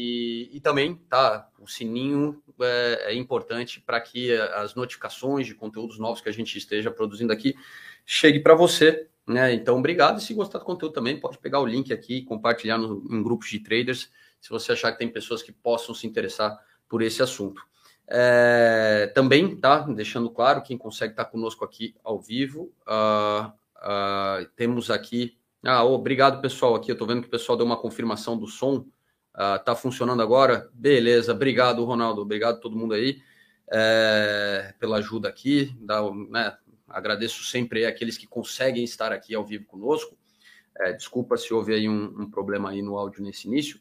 E, e, também, tá, o sininho é, é importante para que as notificações de conteúdos novos que a gente esteja produzindo aqui chegue para você, né? Então, obrigado. E se gostar do conteúdo também, pode pegar o link aqui e compartilhar no, em grupos de traders, se você achar que tem pessoas que possam se interessar por esse assunto. É, também, tá? Deixando claro, quem consegue estar conosco aqui ao vivo, uh, uh, temos aqui. Ah, obrigado, pessoal. Aqui eu estou vendo que o pessoal deu uma confirmação do som. Uh, tá funcionando agora? Beleza, obrigado, Ronaldo. Obrigado todo mundo aí é, pela ajuda aqui. Né, agradeço sempre aqueles que conseguem estar aqui ao vivo conosco. É, desculpa se houve aí um, um problema aí no áudio nesse início.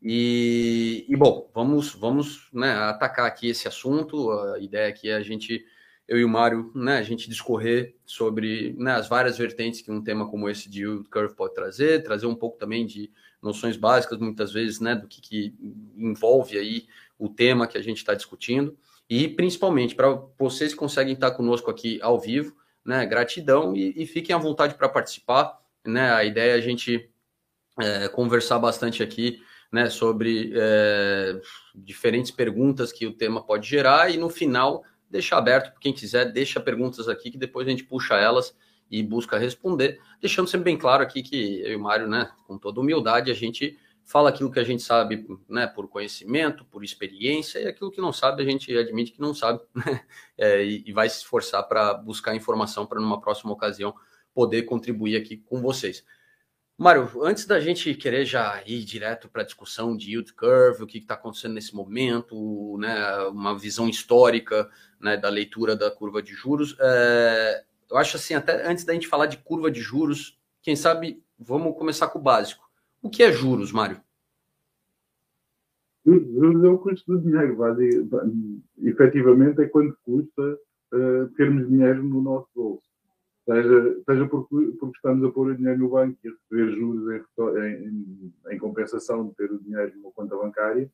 E, e, bom, vamos, vamos né, atacar aqui esse assunto. A ideia aqui é a gente, eu e o Mário, né, a gente discorrer sobre né, as várias vertentes que um tema como esse de yield curve pode trazer, trazer um pouco também de noções básicas, muitas vezes, né, do que, que envolve aí o tema que a gente está discutindo. E principalmente para vocês que conseguem estar conosco aqui ao vivo, né, gratidão e, e fiquem à vontade para participar. Né, a ideia é a gente é, conversar bastante aqui né, sobre é, diferentes perguntas que o tema pode gerar e no final deixar aberto para quem quiser, deixa perguntas aqui que depois a gente puxa elas e busca responder, deixando sempre bem claro aqui que eu e o Mário, né, com toda humildade, a gente fala aquilo que a gente sabe, né, por conhecimento, por experiência, e aquilo que não sabe, a gente admite que não sabe, né, é, e, e vai se esforçar para buscar informação para numa próxima ocasião poder contribuir aqui com vocês. Mário, antes da gente querer já ir direto para a discussão de yield curve, o que está acontecendo nesse momento, né, uma visão histórica né, da leitura da curva de juros, é, eu acho assim, até antes da gente falar de curva de juros, quem sabe vamos começar com o básico. O que é juros, Mário? Juros é o custo do dinheiro, efetivamente é quanto custa uh, termos dinheiro no nosso bolso seja, seja porque, porque, estamos a pôr o dinheiro no banco e receber juros em, em, em, compensação de ter o dinheiro numa conta bancária,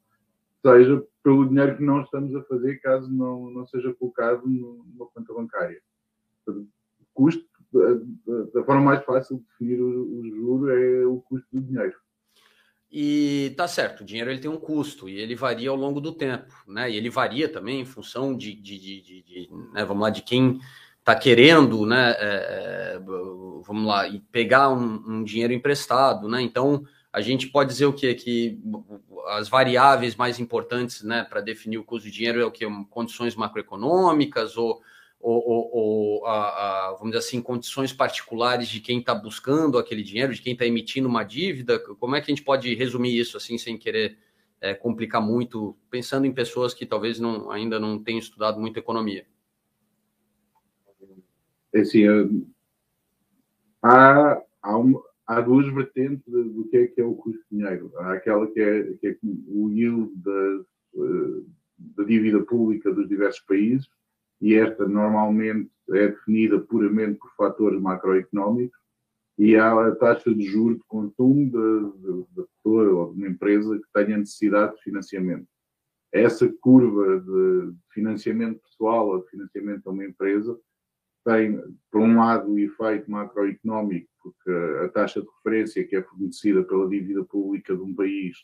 seja pelo dinheiro que não estamos a fazer caso não, não seja colocado numa conta bancária. Custo, da, forma mais fácil de definir o, o juro é o custo do dinheiro. E tá certo, o dinheiro ele tem um custo e ele varia ao longo do tempo, né? E ele varia também em função de, de, de, de, de né? vamos lá, de quem está querendo, né, é, é, vamos lá, pegar um, um, dinheiro emprestado, né? Então a gente pode dizer o que que as variáveis mais importantes, né, para definir o custo de dinheiro é o que condições macroeconômicas ou, ou, ou, a, a, vamos dizer assim condições particulares de quem está buscando aquele dinheiro, de quem está emitindo uma dívida. Como é que a gente pode resumir isso assim sem querer é, complicar muito, pensando em pessoas que talvez não, ainda não tenham estudado muito economia? É assim, há, há, uma, há duas vertentes do que é que é o custo de dinheiro. Há aquela que é, que é o yield da, da dívida pública dos diversos países, e esta normalmente é definida puramente por fatores macroeconómicos, e há a taxa de juros de consumo da pessoa ou de uma empresa que tenha necessidade de financiamento. Essa curva de financiamento pessoal ou de financiamento a uma empresa tem, por um lado, o efeito macroeconómico, porque a taxa de referência que é fornecida pela dívida pública de um país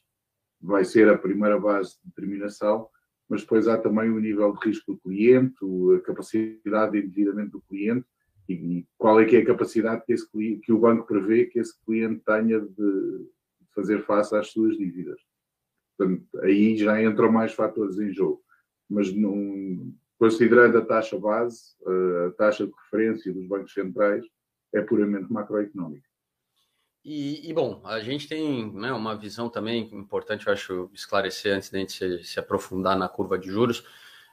vai ser a primeira base de determinação, mas depois há também o nível de risco do cliente, a capacidade de endividamento do cliente e, qual é que é a capacidade que, esse que o banco prevê que esse cliente tenha de fazer face às suas dívidas. Portanto, aí já entram mais fatores em jogo. Mas Considerando a taxa base, a taxa de referência dos bancos centrais é puramente macroeconómica. E, e, bom, a gente tem né, uma visão também importante, eu acho, esclarecer antes da gente se, se aprofundar na curva de juros.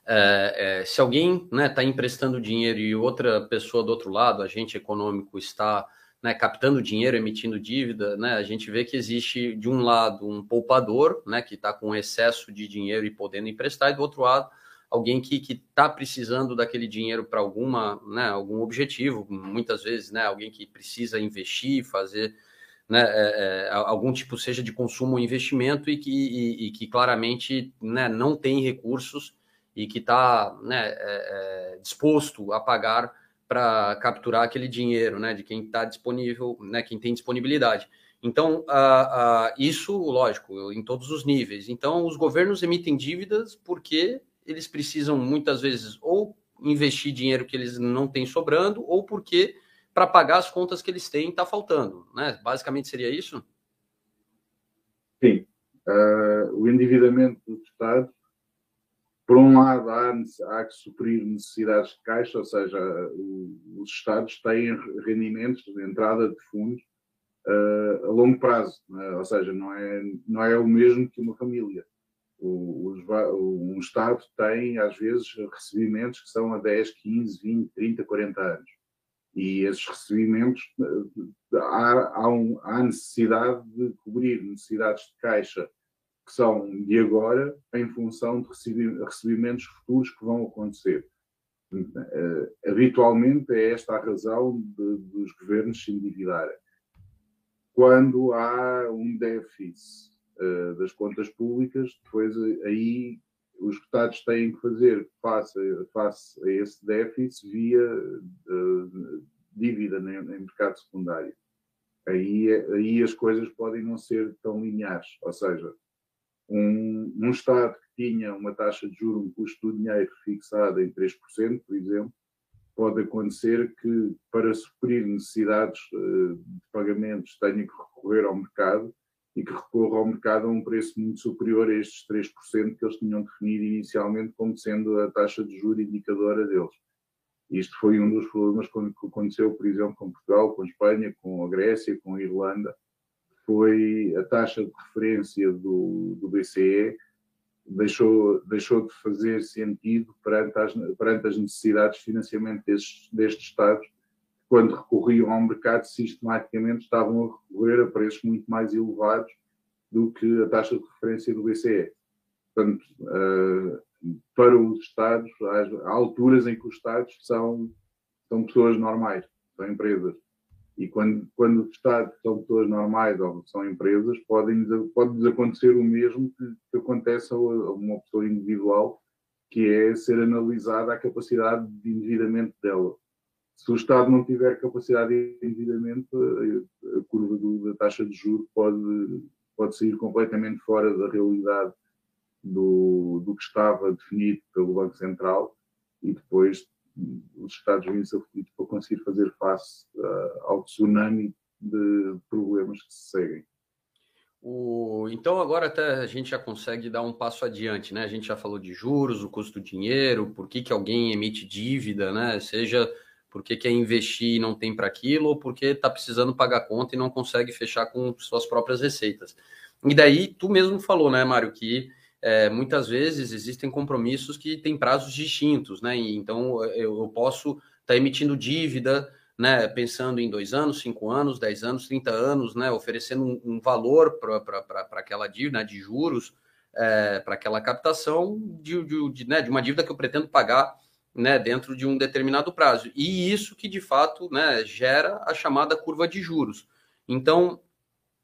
É, é, se alguém está né, tá emprestando dinheiro e outra pessoa do outro lado, agente econômico, está né, captando dinheiro, emitindo dívida, né, a gente vê que existe, de um lado, um poupador, né, que está com excesso de dinheiro e podendo emprestar, e do outro lado, alguém que está precisando daquele dinheiro para alguma, né, algum objetivo, muitas vezes, alguém que precisa investir, fazer né, é, é, algum tipo seja de consumo ou investimento e que, e, e que claramente né, não tem recursos e que está né, é, é, disposto a pagar para capturar aquele dinheiro, né, de quem está disponível, né, quem tem disponibilidade. Então, isso, lógico, em todos os níveis. Então, os governos emitem dívidas porque eles precisam, muitas vezes, ou investir dinheiro que eles não têm sobrando, ou porque, para pagar as contas que eles têm, está faltando. Né? Basicamente, seria isso? Sim. Uh, o endividamento dos Estados, por um lado, há, há que suprir necessidades de caixa, ou seja, o, os Estados têm rendimentos de entrada de fundos uh, a longo prazo, né? ou seja, não é, não é o mesmo que uma família. O, um Estado tem, às vezes, recebimentos que são a 10, 15, 20, 30, 40 anos. E esses recebimentos, há, há, um, há necessidade de cobrir necessidades de caixa que são de agora em função de recebimentos futuros que vão acontecer. Uh, habitualmente é esta a razão de, dos governos se endividarem quando há um déficit uh, das contas públicas, depois eh, aí os Estados têm que fazer face, face a esse déficit via uh, dívida em, em mercado secundário. Aí, aí as coisas podem não ser tão lineares, ou seja, um, um Estado que tinha uma taxa de juros, um custo do dinheiro fixado em 3%, por exemplo, pode acontecer que, para suprir necessidades uh, de pagamentos, tenha que recorrer ao mercado e que recorra ao mercado a um preço muito superior a estes 3% que eles tinham definido inicialmente como sendo a taxa de juros indicadora deles. Isto foi um dos problemas que aconteceu, por exemplo, com Portugal, com Espanha, com a Grécia, com a Irlanda. Foi a taxa de referência do, do BCE deixou, deixou de fazer sentido perante as, perante as necessidades de financiamento destes, destes Estados, quando recorriam ao mercado, sistematicamente estavam a recorrer a preços muito mais elevados do que a taxa de referência do BCE. Portanto, uh, para os Estados, há, alturas em que os Estados são, são pessoas normais, são empresas e quando, quando o Estado são pessoas normais ou são empresas, podem, pode acontecer o mesmo que, que acontece a uma pessoa individual, que é ser analisada a capacidade de endividamento dela. Se o Estado não tiver capacidade de endividamento, a, curva do, da taxa de juros pode, pode sair completamente fora da realidade do, do que estava definido pelo Banco Central e depois os Estados Unidos aflitos para conseguir fazer face uh, ao tsunami de problemas que se seguem. O, então agora até a gente já consegue dar um passo adiante, né? A gente já falou de juros, o custo do dinheiro, por que, que alguém emite dívida, né? Seja porque quer investir e não tem para aquilo, ou porque está precisando pagar conta e não consegue fechar com suas próprias receitas. E daí tu mesmo falou, né, Mário, que é, muitas vezes existem compromissos que têm prazos distintos, né? E, então eu, eu posso estar tá emitindo dívida, né? Pensando em dois anos, cinco anos, dez anos, trinta anos, né? Oferecendo um, um valor para aquela dívida né? de juros, é, para aquela captação de, de, de, né? de uma dívida que eu pretendo pagar né, dentro de um determinado prazo. E isso que de fato né, gera a chamada curva de juros. Então,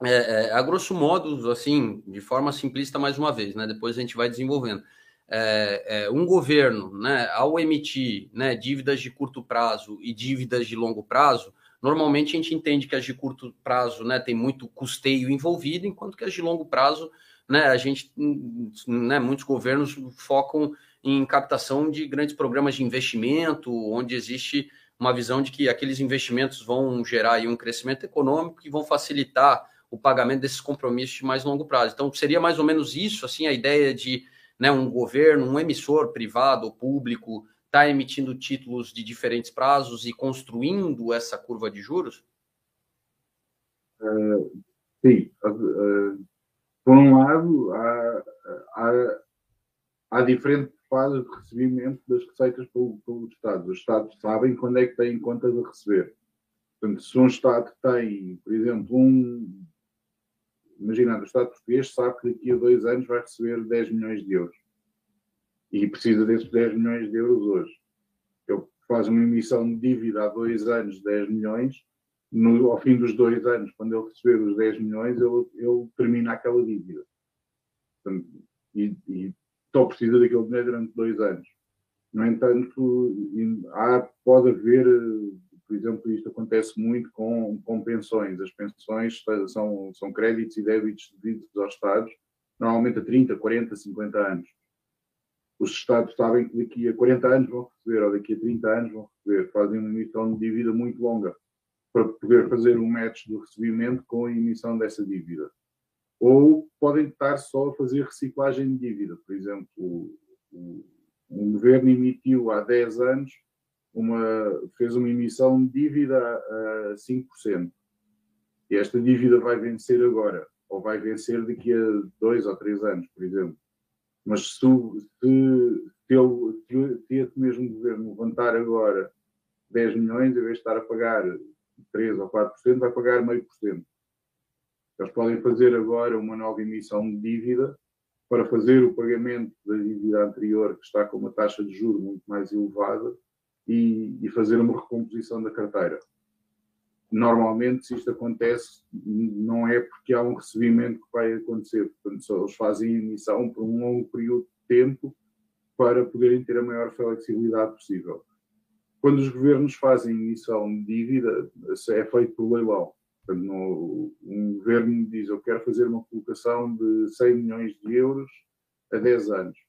é, é, a grosso modo, assim, de forma simplista, mais uma vez, né? Depois a gente vai desenvolvendo. É, é, um governo, né, ao emitir né, dívidas de curto prazo e dívidas de longo prazo, normalmente a gente entende que as de curto prazo né, tem muito custeio envolvido, enquanto que as de longo prazo, né, a gente, né, muitos governos focam em captação de grandes programas de investimento, onde existe uma visão de que aqueles investimentos vão gerar um crescimento econômico e vão facilitar o pagamento desses compromissos de mais longo prazo. Então, seria mais ou menos isso, assim, a ideia de né, um governo, um emissor privado ou público está emitindo títulos de diferentes prazos e construindo essa curva de juros? Uh, sim. Uh, por um lado, há, há, há diferentes fases de recebimento das receitas pelo, pelo Estado. Os Estados sabem quando é que têm contas a receber. Portanto, se um Estado tem, por exemplo, um, imaginando, o Estado português sabe que daqui a dois anos vai receber 10 milhões de euros e precisa desses 10 milhões de euros hoje. Ele faz uma emissão de dívida há dois anos de 10 milhões, no, ao fim dos dois anos, quando ele receber os 10 milhões, ele, ele termina aquela dívida. Portanto, e, e só precisa daquele dinheiro durante dois anos. No entanto, há, pode haver por exemplo, isto acontece muito com, com pensões. As pensões são, são créditos e débitos devidos aos Estados, normalmente a 30, 40, 50 anos. Os Estados sabem que daqui a 40 anos vão receber, ou daqui a 30 anos vão receber, fazem uma emissão de dívida muito longa para poder fazer um match do recebimento com a emissão dessa dívida. Ou podem estar só a fazer reciclagem de dívida. Por exemplo, o, o, o governo emitiu há 10 anos uma, fez uma emissão de dívida a 5%. E esta dívida vai vencer agora, ou vai vencer daqui a dois ou três anos, por exemplo. Mas se, se, se, se esse mesmo governo levantar agora 10 milhões, em vez de estar a pagar 3 ou 4%, vai pagar meio por cento. Eles podem fazer agora uma nova emissão de dívida para fazer o pagamento da dívida anterior, que está com uma taxa de juros muito mais elevada, e, e fazer uma recomposição da carteira. Normalmente, se isto acontece, não é porque há um recebimento que vai acontecer. Portanto, só eles fazem emissão por um longo período de tempo para poderem ter a maior flexibilidade possível. Quando os governos fazem emissão de dívida, é feito por leilão. Portanto, no, um governo diz: Eu quero fazer uma colocação de 100 milhões de euros a 10 anos.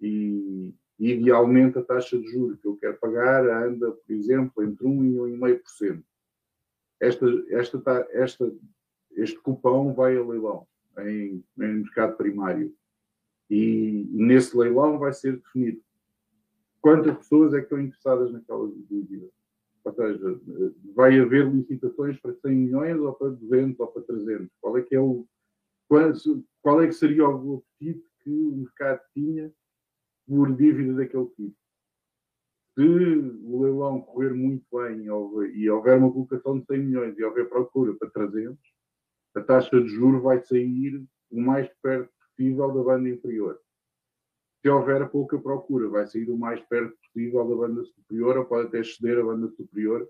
E, idealmente a taxa de juros que eu quero pagar anda, por exemplo, entre 1 e 1,5%. Esta, esta, esta, este cupão vai a leilão em, em mercado primário. E, nesse leilão vai ser definido quantas pessoas é que estão interessadas naquela dívida. Ou seja, vai haver licitações para 100 milhões ou para 200 ou para 300. Qual é que é o qual, é que seria o apetite que o mercado tinha por dívida daquele tipo. Se o leilão correr muito bem e houver uma colocação de 100 milhões e houver procura para 300, a taxa de juros vai sair o mais perto possível da banda inferior. Se houver pouca procura, vai sair o mais perto possível da banda superior ou pode até exceder a banda superior.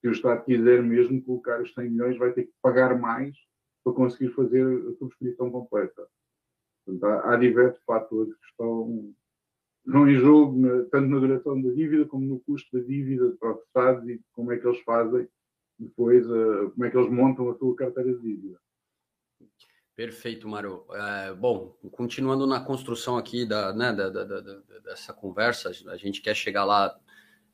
Se o Estado quiser mesmo colocar os 100 milhões, vai ter que pagar mais para conseguir fazer a subscrição completa. Portanto, há, há diversos fatores que estão em jogo, na, tanto na duração da dívida como no custo da dívida para os Estados e como é que eles fazem depois, uh, como é que eles montam a sua carteira de dívida. Perfeito, Mário. É, bom, continuando na construção aqui da, né, da, da, da, dessa conversa, a gente quer chegar lá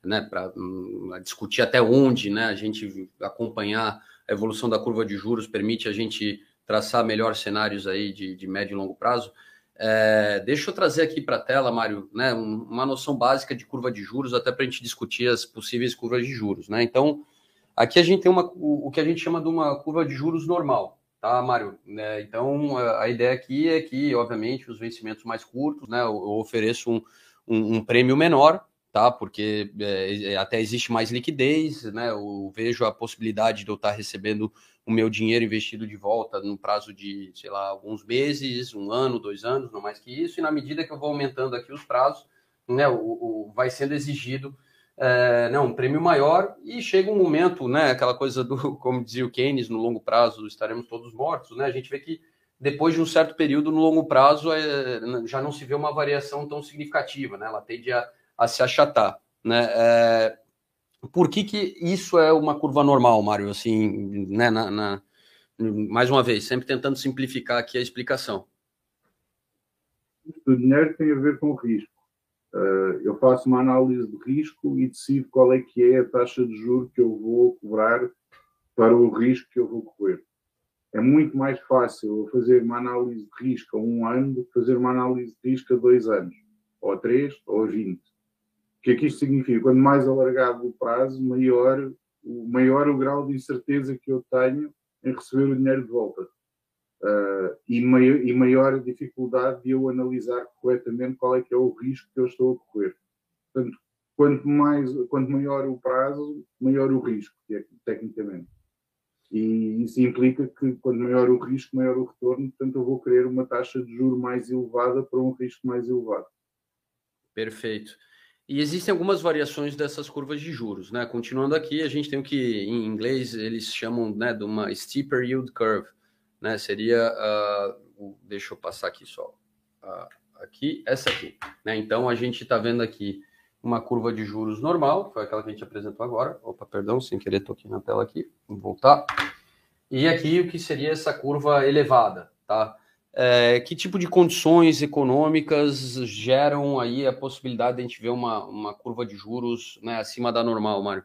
né, para um, discutir até onde né, a gente acompanhar a evolução da curva de juros permite a gente traçar melhores cenários aí de, de médio e longo prazo. É, deixa eu trazer aqui para a tela, Mário, né, uma noção básica de curva de juros, até para a gente discutir as possíveis curvas de juros. Né? Então, aqui a gente tem uma, o, que a gente chama de uma curva de juros normal, tá, Mário? É, então, a, ideia aqui é que, obviamente, os vencimentos mais curtos, né, eu, ofereço um, um, um, prêmio menor, tá? Porque é, até existe mais liquidez, né? Eu vejo a possibilidade de eu estar recebendo o meu dinheiro investido de volta no prazo de, sei lá, alguns meses, um ano, dois anos, não mais que isso, e na medida que eu vou aumentando aqui os prazos, né, o, o vai sendo exigido é, né, um prêmio maior e chega um momento, né, aquela coisa do, como dizia o Keynes, no longo prazo estaremos todos mortos, né, a gente vê que depois de um certo período, no longo prazo, é, já não se vê uma variação tão significativa, né, ela tende a, a se achatar, né, é, por que, que isso é uma curva normal, Mário? Assim, né, na, na, mais uma vez, sempre tentando simplificar aqui a explicação. O dinheiro tem a ver com o risco. Uh, eu faço uma análise de risco e decido qual é que é a taxa de juros que eu vou cobrar para o risco que eu vou correr. É muito mais fácil eu fazer uma análise de risco a um ano do que fazer uma análise de risco a dois anos, ou a três, ou a vinte. O que é que isto significa? Quanto mais alargado o prazo, maior o, maior o grau de incerteza que eu tenho em receber o dinheiro de volta. Uh, e, maior, e maior dificuldade de eu analisar corretamente qual é que é o risco que eu estou a correr. Portanto, quanto, mais, quanto maior o prazo, maior o risco, tecnicamente. E isso implica que quanto maior o risco, maior o retorno, portanto eu vou querer uma taxa de juro mais elevada para um risco mais elevado. Perfeito. E existem algumas variações dessas curvas de juros, né? Continuando aqui, a gente tem o que em inglês eles chamam né, de uma steeper yield curve, né? Seria, uh, deixa eu passar aqui só, uh, aqui, essa aqui, né? Então a gente está vendo aqui uma curva de juros normal, foi aquela que a gente apresentou agora. Opa, perdão, sem querer, aqui na tela aqui, vou voltar. E aqui o que seria essa curva elevada, tá? É, que tipo de condições econômicas geram aí a possibilidade de a gente ver uma, uma curva de juros né, acima da normal, Mário?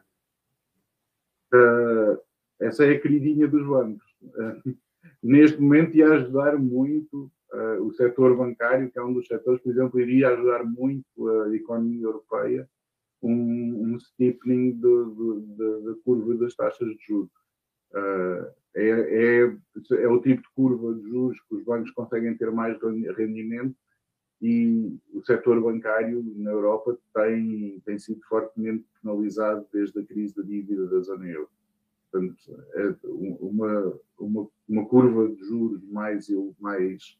Uh, essa é a queridinha dos bancos. Uh, neste momento ia ajudar muito uh, o setor bancário, que é um dos setores, por exemplo, iria ajudar muito a economia europeia, um, um steepening da curva das taxas de juros. Uh, é, é, é, o tipo de curva de juros que os bancos conseguem ter mais rendimento e o setor bancário na Europa tem, tem sido fortemente penalizado desde a crise da dívida da zona euro. Portanto, é uma, uma, uma curva de juros mais, mais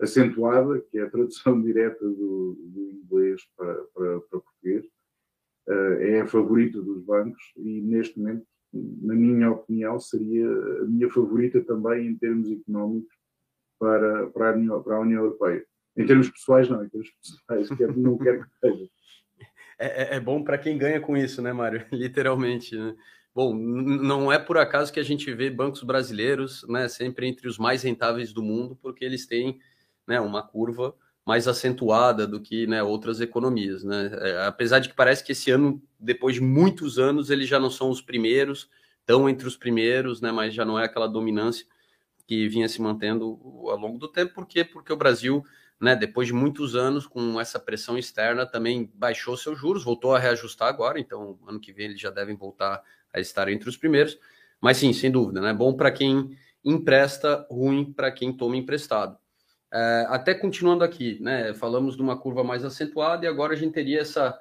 acentuada, que é a tradução direta do, do inglês para, para, para português, eh, é a favorita dos bancos e, neste momento, na minha opinião, seria a minha favorita também em termos económicos para, para, a, União, para a União Europeia. Em termos pessoais, não, em termos pessoais, que não quero que seja. É, é, é bom para quem ganha com isso, né, Mário? Literalmente. Né? Bom, não é por acaso que a gente vê bancos brasileiros né, sempre entre os mais rentáveis do mundo, porque eles têm né, uma curva mais acentuada do que né, outras economias. Né? É, apesar de que parece que esse ano, depois de muitos anos, eles já não são os primeiros, estão entre os primeiros, né, mas já não é aquela dominância que vinha se mantendo ao longo do tempo. Por quê? Porque o Brasil, né, depois de muitos anos, com essa pressão externa, também baixou seus juros, voltou a reajustar agora, então ano que vem eles já devem voltar a estar entre os primeiros. Mas sim, sem dúvida, né? Bom para quem empresta, ruim para quem toma emprestado. É, até continuando aqui, né? Falamos de uma curva mais acentuada e agora a gente teria essa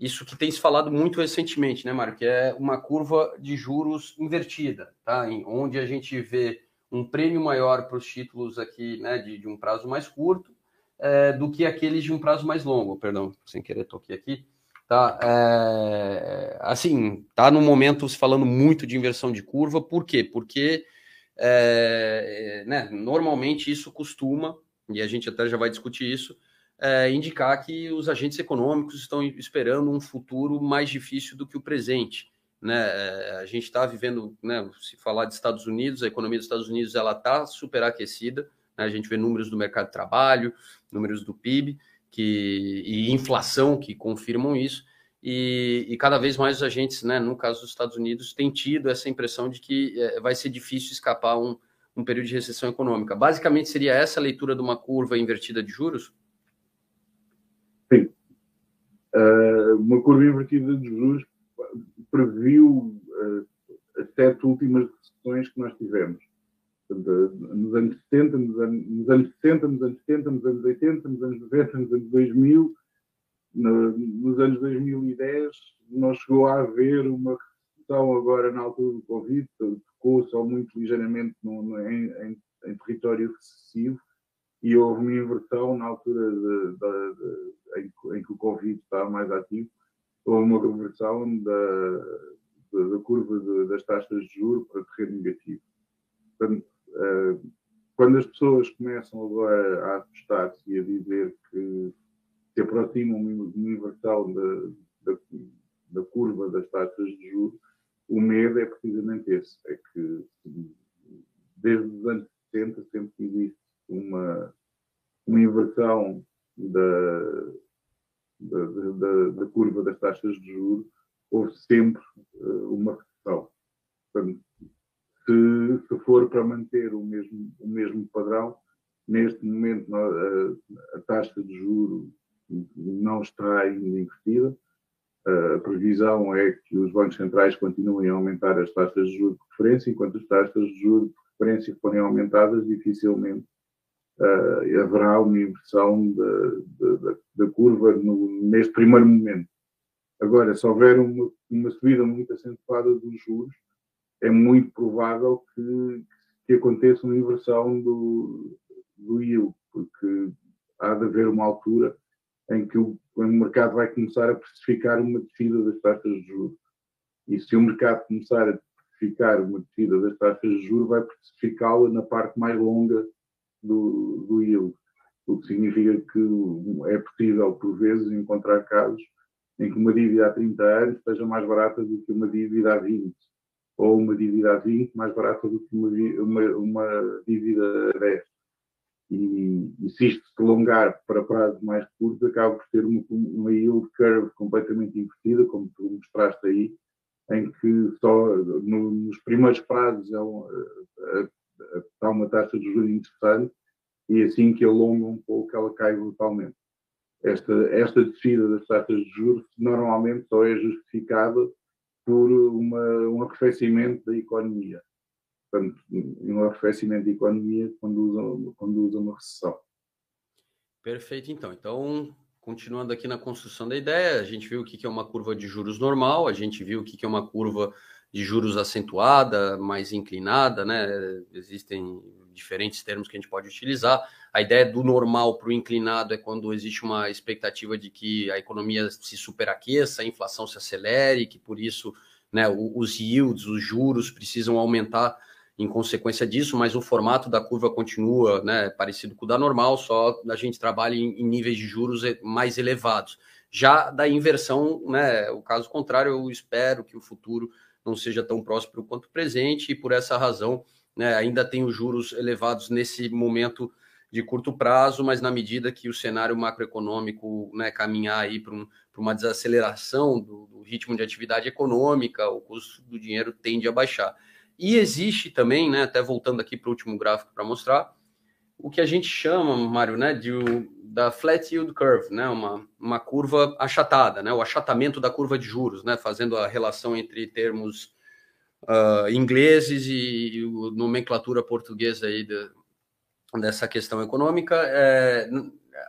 isso que tem se falado muito recentemente, né, Mário? Que é uma curva de juros invertida, tá? Em, onde a gente vê um prêmio maior para os títulos aqui, né, de, de um prazo mais curto, é, do que aqueles de um prazo mais longo. Perdão, sem querer toquei aqui. Tá, é, assim, tá no momento se falando muito de inversão de curva, por quê? Porque é, né, normalmente isso costuma, e a gente até já vai discutir isso, é, indicar que os agentes econômicos estão esperando um futuro mais difícil do que o presente. Né? É, a gente está vivendo, né, se falar de Estados Unidos, a economia dos Estados Unidos ela está superaquecida, né? a gente vê números do mercado de trabalho, números do PIB que, e inflação que confirmam isso, e, e, cada vez mais os agentes, né, no caso dos Estados Unidos, têm tido essa impressão de que é, vai ser difícil escapar um, um período de recessão econômica. Basicamente, seria essa a leitura de uma curva invertida de juros? Sim. Uh, uma curva invertida de juros previu uh, as sete últimas recessões que nós tivemos. Nos anos 70, nos anos, nos anos 60, nos anos 70, nos anos 80, nos anos 90, nos anos 2000 no, nos anos 2010 não chegou a haver uma recessão agora na altura do Covid, tocou só muito ligeiramente no, no, em, em, em, território recessivo e houve uma inversão na altura de, de, de, em, em, que o Covid estava mais ativo, houve uma reversão da, da, curva das taxas de juros para terreno negativo. Portanto, quando as pessoas começam agora a assustar-se e a dizer que se aproxima uma inversão da, da, da, curva das taxas de juros, o medo é precisamente esse, é que desde os anos 70 sempre existe uma, uma inversão da, da, da, da, curva das taxas de juros, houve sempre uh, uma recessão. Portanto, se, se for para manter o mesmo, o mesmo padrão, neste momento a, a taxa de juros não está ainda invertida. A previsão é que os bancos centrais continuem a aumentar as taxas de juros de preferência, enquanto as taxas de juros de preferência forem aumentadas, dificilmente uh, haverá uma inversão da, curva no, neste primeiro momento. Agora, se houver uma, uma, subida muito acentuada dos juros, é muito provável que, que aconteça uma inversão do, do yield, porque há de haver uma altura em que o, o mercado vai começar a precificar uma descida das taxas de juros. E se o mercado começar a precificar uma descida das taxas de juros, vai precificá-la na parte mais longa do, do yield. O que significa que é possível, por vezes, encontrar casos em que uma dívida a 30 anos esteja mais barata do que uma dívida a 20, ou uma dívida a 20 mais barata do que uma, uma, uma dívida a 10. E, e, se isto se prolongar para prazos mais curtos, acaba por ter uma, uma yield curve completamente invertida, como tu mostraste aí, em que só no, nos primeiros prazos é um, está uma taxa de juros interessante e assim que alonga um pouco ela cai brutalmente. Esta, esta descida das taxas de juros normalmente só é justificada por uma, um arrefecimento da economia. Portanto, um arrefecimento da economia conduz a, conduz a uma recessão. Perfeito, então. Então, continuando aqui na construção da ideia, a gente viu o que é uma curva de juros normal, a gente viu o que é uma curva de juros acentuada, mais inclinada, né? Existem diferentes termos que a gente pode utilizar. A ideia do normal para o inclinado é quando existe uma expectativa de que a economia se superaqueça, a inflação se acelere, que por isso né, os yields, os juros precisam aumentar em consequência disso, mas o formato da curva continua né, parecido com o da normal, só a gente trabalha em, em níveis de juros mais elevados. Já da inversão, né, o caso contrário, eu espero que o futuro não seja tão próspero quanto o presente, e por essa razão né, ainda tem os juros elevados nesse momento de curto prazo, mas na medida que o cenário macroeconômico né, caminhar aí para um, uma desaceleração do, do, ritmo de atividade econômica, o custo do dinheiro tende a baixar. E existe também, né, até voltando aqui para o último gráfico para mostrar, o que a gente chama, Mário, né, de, da flat yield curve, né, uma, uma curva achatada, né, o achatamento da curva de juros, né, fazendo a relação entre termos uh, ingleses e, e nomenclatura portuguesa aí de, dessa questão econômica. É,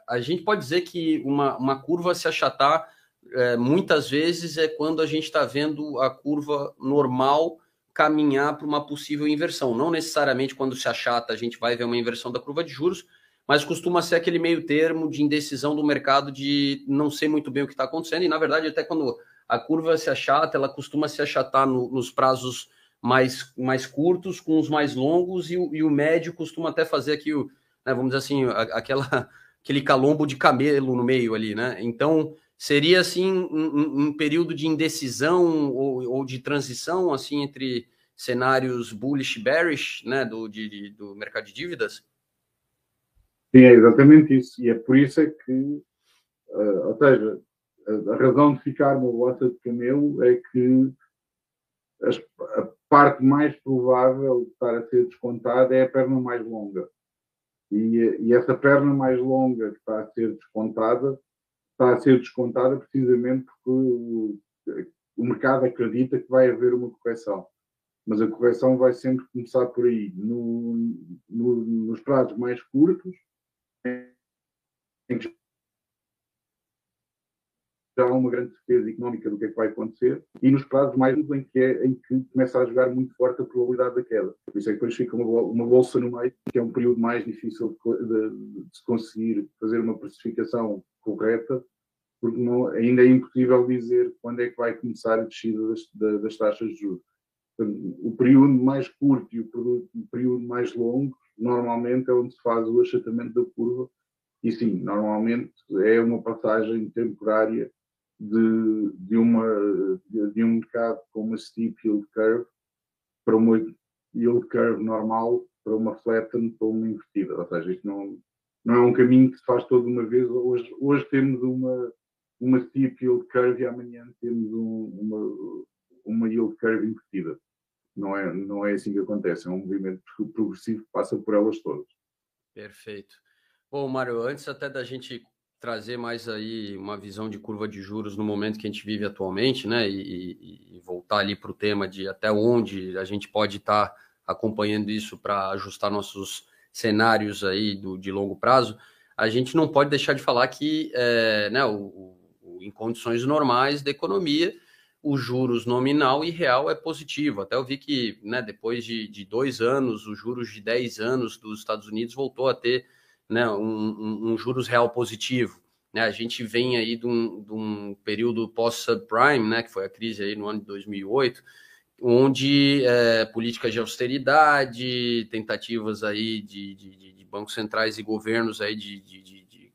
a gente pode dizer que uma, uma curva se achatar é, muitas vezes é quando a gente está vendo a curva normal caminhar para uma possível inversão. Não necessariamente quando se achata a gente vai ver uma inversão da curva de juros, mas costuma ser aquele meio termo de indecisão do mercado de não sei muito bem o que está acontecendo. E na verdade, até quando a curva se achata, ela costuma se achatar no, nos prazos mais, mais curtos com os mais longos, e o, e o médio costuma até fazer aqui, o, né, vamos dizer assim, aquela, aquele calombo de camelo no meio ali, né? Então, seria assim um, um período de indecisão ou, ou, de transição assim entre cenários bullish bearish, né, do, de, do mercado de dívidas? Sim, é exatamente isso. E é por isso é que, uh, ou seja, a, a, razão de ficar uma bota de camelo é que a parte mais provável de estar a ser descontada é a perna mais longa. E, e, essa perna mais longa que está a ser descontada está a ser descontada precisamente porque o, o mercado acredita que vai haver uma correção. Mas a correção vai sempre começar por aí, no, no, nos prazos mais curtos, em que já há uma grande certeza económica do que é que vai acontecer, e nos prazos mais em que, é, em que começa a jogar muito forte a probabilidade da queda. Por isso é que depois fica uma, uma bolsa no meio, que é um período mais difícil de, de, de se conseguir fazer uma precificação correta, porque não, ainda é impossível dizer quando é que vai começar a descida das, das taxas de juros. O período mais curto e o período mais longo, normalmente é onde se faz o achatamento da curva, e sim, normalmente é uma passagem temporária de, de, uma, de, um mercado com uma steep yield curve para uma yield curve normal, para uma flatten, para uma invertida. Ou seja, isto não, não é um caminho que se faz toda uma vez. Hoje, hoje temos uma, uma steep yield curve e amanhã temos um, uma, uma yield curve invertida. Não é, não é assim que acontece, é um movimento progressivo que passa por elas todas. Perfeito. Bom, Mário, antes até da gente trazer mais aí uma visão de curva de juros no momento que a gente vive atualmente, né? E, e voltar ali para o tema de até onde a gente pode estar tá acompanhando isso para ajustar nossos cenários aí do, de longo prazo, a gente não pode deixar de falar que é, né, o, o, em condições normais da economia, o juros nominal e real é positivo. Até eu vi que né, depois de, de dois anos, os juros de 10 anos dos Estados Unidos voltou a ter né, um, um, um juros real positivo. Né? A gente vem aí de um, de um período pós-subprime, né, que foi a crise aí no ano de 2008, onde é, políticas de austeridade, tentativas aí de, de, de, bancos centrais e governos aí de, de,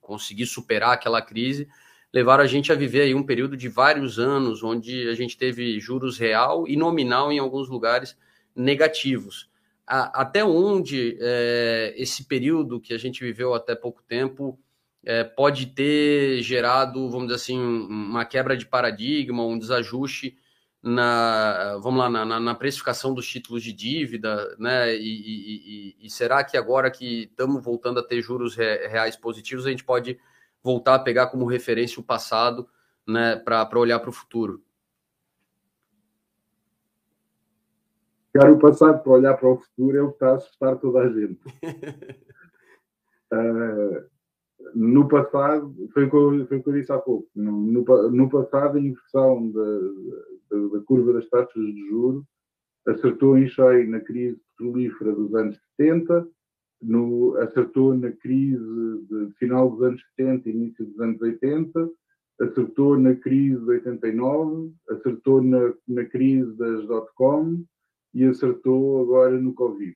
conseguir superar aquela crise, levaram a gente a viver aí um período de vários anos, onde a gente teve juros real e nominal em alguns lugares negativos. A, até onde é, esse período que a gente viveu até pouco tempo é, pode ter gerado, vamos dizer assim, uma quebra de paradigma, um desajuste na, vamos lá, na, na precificação dos títulos de dívida, né? E, e, e será que agora que estamos voltando a ter juros reais positivos, a gente pode voltar a pegar como referência o passado, né, para olhar para o futuro? Pegar o passado para olhar para o futuro é o que está a assustar toda a gente. uh, no passado, foi o, que eu, foi o que eu disse há pouco, no, no, no passado a inversão da, da, da, curva das taxas de juros acertou em cheio na crise petrolífera dos anos 70, no, acertou na crise de, de final dos anos 70 e início dos anos 80, acertou na crise de 89, acertou na, na crise das dot-com e acertou agora no Covid.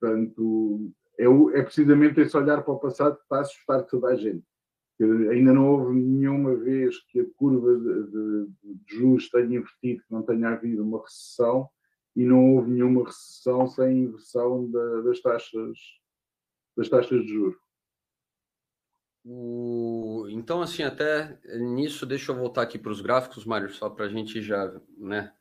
Portanto, é, é precisamente esse olhar para o passado que está a assustar toda a gente. Ainda não houve nenhuma vez que a curva de, de, de juros tenha invertido, que não tenha havido uma recessão, e não houve nenhuma recessão sem inversão da, das taxas das taxas de juros. O... Então, assim, até nisso, deixa eu voltar aqui para os gráficos, Mário, só para a gente já né,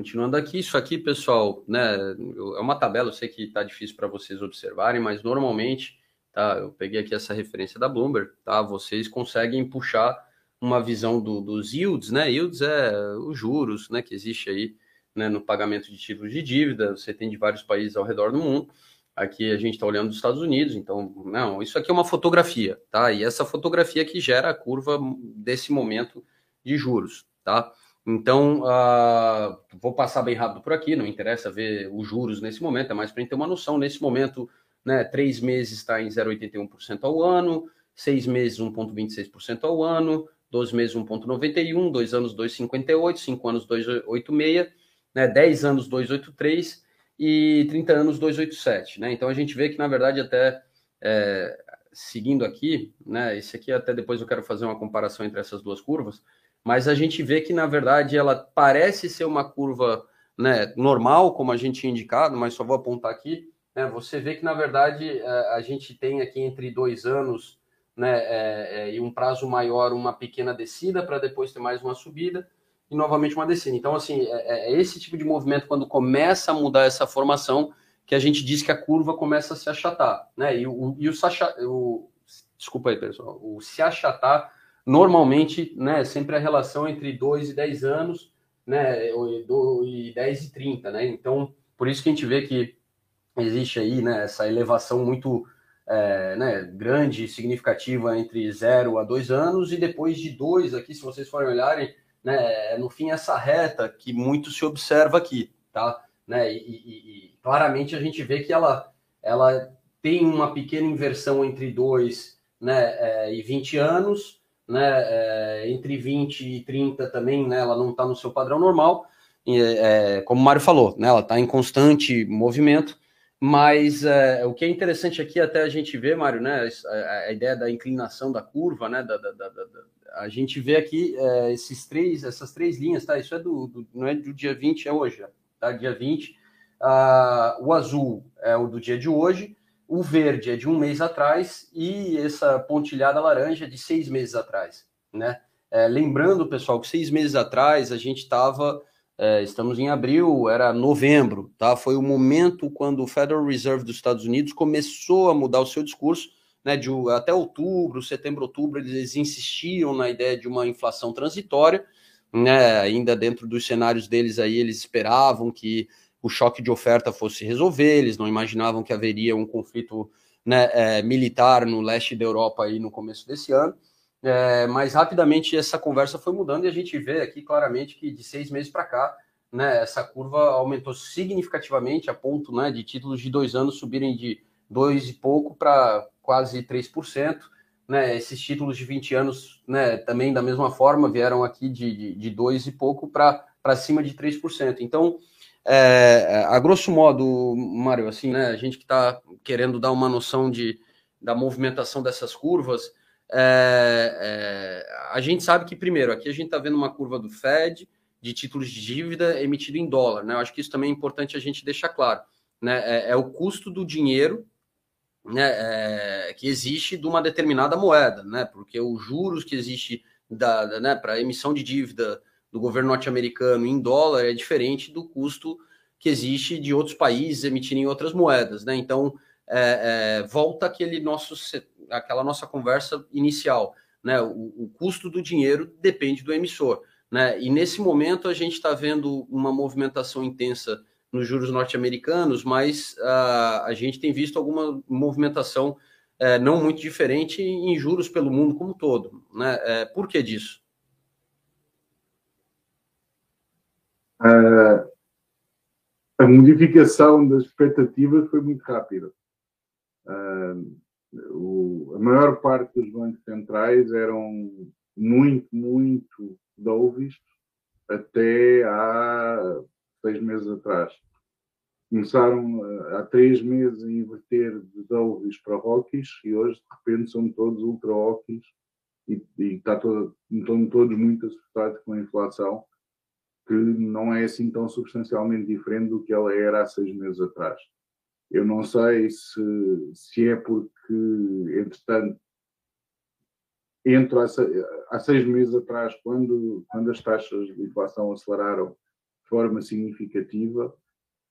Continuando aqui, isso aqui, pessoal, né, é uma tabela, eu sei que está difícil para vocês observarem, mas normalmente, tá, eu peguei aqui essa referência da Bloomberg, tá, vocês conseguem puxar uma visão do, dos yields, né, yields é os juros, né, que existe aí, né, no pagamento de títulos de dívida, você tem de vários países ao redor do mundo, aqui a gente está olhando dos Estados Unidos, então, não, isso aqui é uma fotografia, tá, e essa fotografia que gera a curva desse momento de juros, tá, então, uh, vou passar bem rápido por aqui, não interessa ver os juros nesse momento, é mais para a gente ter uma noção. Nesse momento, né, três meses está em 0,81% ao ano, seis meses 1,26% ao ano, 12 meses 1,91%, dois anos 2,58%, cinco anos 2,86%, né, 10 anos 2,83% e 30 anos 2,87%. Né? Então, a gente vê que, na verdade, até é, seguindo aqui, né, esse aqui até depois eu quero fazer uma comparação entre essas duas curvas, mas a gente vê que, na verdade, ela parece ser uma curva né, normal, como a gente tinha indicado, mas só vou apontar aqui. Né, você vê que, na verdade, é, a gente tem aqui entre dois anos né, é, é, e um prazo maior uma pequena descida para depois ter mais uma subida e novamente uma descida. Então, assim, é, é, esse tipo de movimento, quando começa a mudar essa formação, que a gente diz que a curva começa a se achatar. Né? E o, e o, o desculpa aí, pessoal, o se achatar Normalmente, né, sempre a relação entre 2 e 10 anos, né, e 10 e 30, né? Então, por isso que a gente vê que existe aí, né, essa elevação muito é, né, grande, significativa entre 0 a 2 anos, e depois de 2 aqui, se vocês forem olharem, né, é, no fim essa reta que muito se observa aqui, tá? Né, e, e, e claramente a gente vê que ela, ela tem uma pequena inversão entre 2 né, é, e 20 anos, né, é, entre 20 e 30 também, né, ela não está no seu padrão normal, e, é, como o Mário falou, né, ela está em constante movimento, mas é, o que é interessante aqui até a gente ver, Mário, né, a, a ideia da inclinação da curva, né, da, da, da a gente vê aqui é, esses três, essas três linhas, tá, isso é do, do, não é do dia 20, é hoje, tá, dia 20, ah, o azul é o do dia de hoje, o verde é de um mês atrás e essa pontilhada laranja é de seis meses atrás, né? É, lembrando, pessoal, que seis meses atrás a gente estava, é, estamos em abril, era novembro, tá? Foi o momento quando o Federal Reserve dos Estados Unidos começou a mudar o seu discurso, né? De até outubro, setembro, outubro, eles insistiam na ideia de uma inflação transitória, né? Ainda dentro dos cenários deles aí, eles esperavam que o choque de oferta fosse resolver, eles não imaginavam que haveria um conflito né, é, militar no leste da Europa aí no começo desse ano. É, mas rapidamente essa conversa foi mudando e a gente vê aqui claramente que de seis meses para cá, né, essa curva aumentou significativamente a ponto né, de títulos de dois anos subirem de dois e pouco para quase 3%. Né, esses títulos de 20 anos né, também da mesma forma vieram aqui de, de, de dois e pouco para cima de 3%. Então, é, a grosso modo, Mário, assim, né, a gente que está querendo dar uma noção de, da movimentação dessas curvas, é, é, a gente sabe que, primeiro, aqui a gente está vendo uma curva do Fed de títulos de dívida emitido em dólar. Né? Eu acho que isso também é importante a gente deixar claro. Né? É, é o custo do dinheiro né, é, que existe de uma determinada moeda, né? porque os juros que existe né, para emissão de dívida do governo norte-americano em dólar é diferente do custo que existe de outros países emitirem outras moedas. Né? Então, é, é, volta aquele nosso, aquela nossa conversa inicial. Né? O, o, custo do dinheiro depende do emissor. Né? E nesse momento a gente está vendo uma movimentação intensa nos juros norte-americanos, mas uh, a gente tem visto alguma movimentação uh, não muito diferente em juros pelo mundo como um todo. Né? Uh, por que disso? A modificação das expectativas foi muito rápida. O, a maior parte dos bancos centrais eram muito, muito dovish até há seis meses atrás. Começaram eh, há três meses a inverter de Dovis para Rockies e hoje, de repente, são todos ultra Rockies e, e está todo, estão todos muito assustados com a inflação, que não é assim tão substancialmente diferente do que ela era há seis meses atrás. Eu não sei se, se é porque, entretanto, entre há, há seis meses atrás, quando, quando as taxas de inflação aceleraram forma significativa,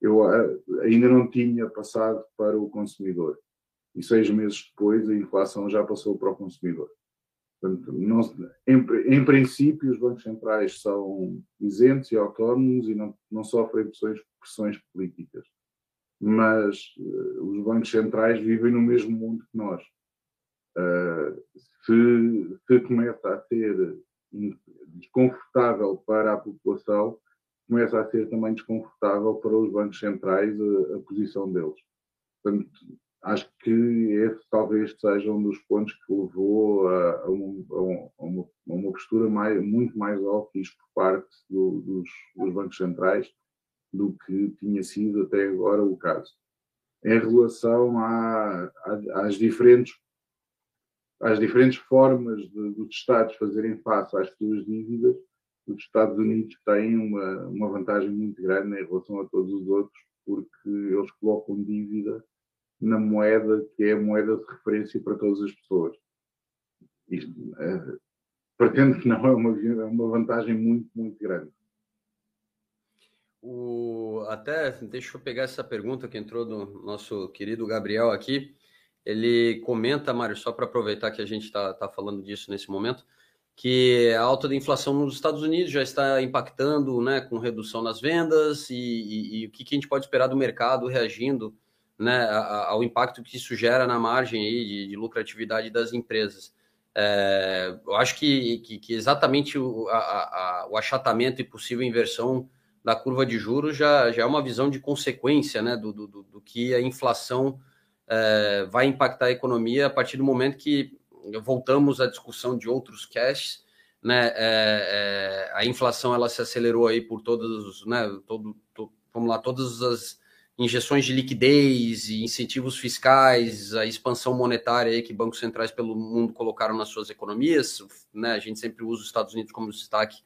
eu eh, ainda não tinha passado para o consumidor. E seis meses depois a inflação já passou para o consumidor. Portanto, não, em, em, princípio, os bancos centrais são isentos e autónomos e não, não sofrem pressões, pressões políticas. Mas uh, os bancos centrais vivem no mesmo mundo que nós. Uh, se, se começa a ser desconfortável para a população, começa a ser também desconfortável para os bancos centrais a, a posição deles. Portanto, acho que esse talvez seja um dos pontos que levou a, a, um, a, uma, a uma, postura mais, muito mais óbvia por parte do, dos, dos, bancos centrais do que tinha sido até agora o caso. Em relação às diferentes às diferentes formas de, dos Estados fazerem face às suas dívidas, os Estados Unidos têm uma, uma vantagem muito grande em relação a todos os outros, porque eles colocam dívida na moeda que é a moeda de referência para todas as pessoas. Isto, é, pretendo que não é uma, é uma vantagem muito, muito grande. O, até deixa eu pegar essa pergunta que entrou do nosso querido Gabriel aqui. Ele comenta, Mário, só para aproveitar que a gente está tá falando disso nesse momento que a alta da inflação nos Estados Unidos já está impactando, né, com redução nas vendas e, e, e o que, que, a gente pode esperar do mercado reagindo, né, ao impacto que isso gera na margem aí de, de lucratividade das empresas. É, eu acho que, que, que exatamente o, a, a, o achatamento e possível inversão da curva de juros já, já é uma visão de consequência, né, do, do, do que a inflação é, vai impactar a economia a partir do momento que voltamos à discussão de outros cash, né? É, é, a inflação ela se acelerou aí por todos, né? Todo, to, vamos lá, todas as injeções de liquidez e incentivos fiscais, a expansão monetária que bancos centrais pelo mundo colocaram nas suas economias, né? A gente sempre usa os Estados Unidos como destaque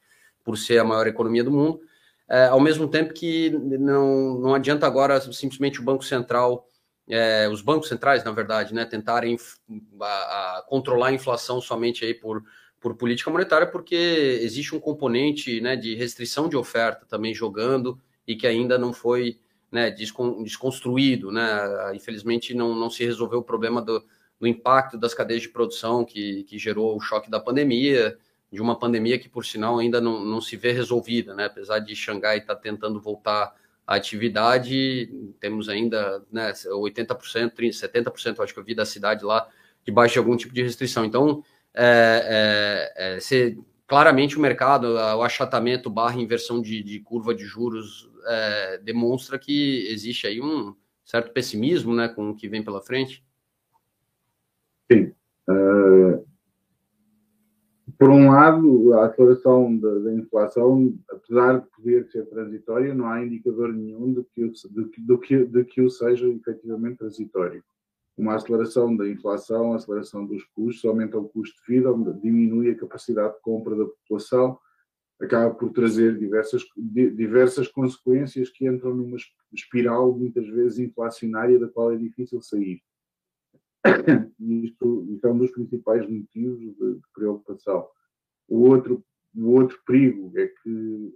por ser a maior economia do mundo. É, ao mesmo tempo que não, não adianta agora simplesmente o Banco Central é, os bancos centrais, na verdade, né, tentarem a, a controlar a inflação somente aí por, por política monetária, porque existe um componente né, de restrição de oferta também jogando e que ainda não foi né, desconstruído. Né? Infelizmente, não, não se resolveu o problema do, do impacto das cadeias de produção que, que gerou o choque da pandemia, de uma pandemia que, por sinal, ainda não, não se vê resolvida, né? apesar de Xangai estar tá tentando voltar a atividade, temos ainda né, 80%, 30%, 70%, acho que eu vi da cidade lá, debaixo de algum tipo de restrição. Então, é, é, é, se, claramente o mercado, o achatamento barra inversão de, de curva de juros é, demonstra que existe aí um certo pessimismo né, com o que vem pela frente. Sim. Uh, por um lado, a aceleração da, da, inflação, apesar de poder ser transitória, não há indicador nenhum de que, de, de, que, de que o seja efetivamente transitório. uma aceleração da inflação, aceleração dos custos, aumenta o custo de vida, diminui a capacidade de compra da população, acaba por trazer diversas, diversas consequências que entram numa espiral muitas vezes inflacionária da qual é difícil sair. E isto, é um dos principais motivos de, de preocupação. O outro, o outro perigo é que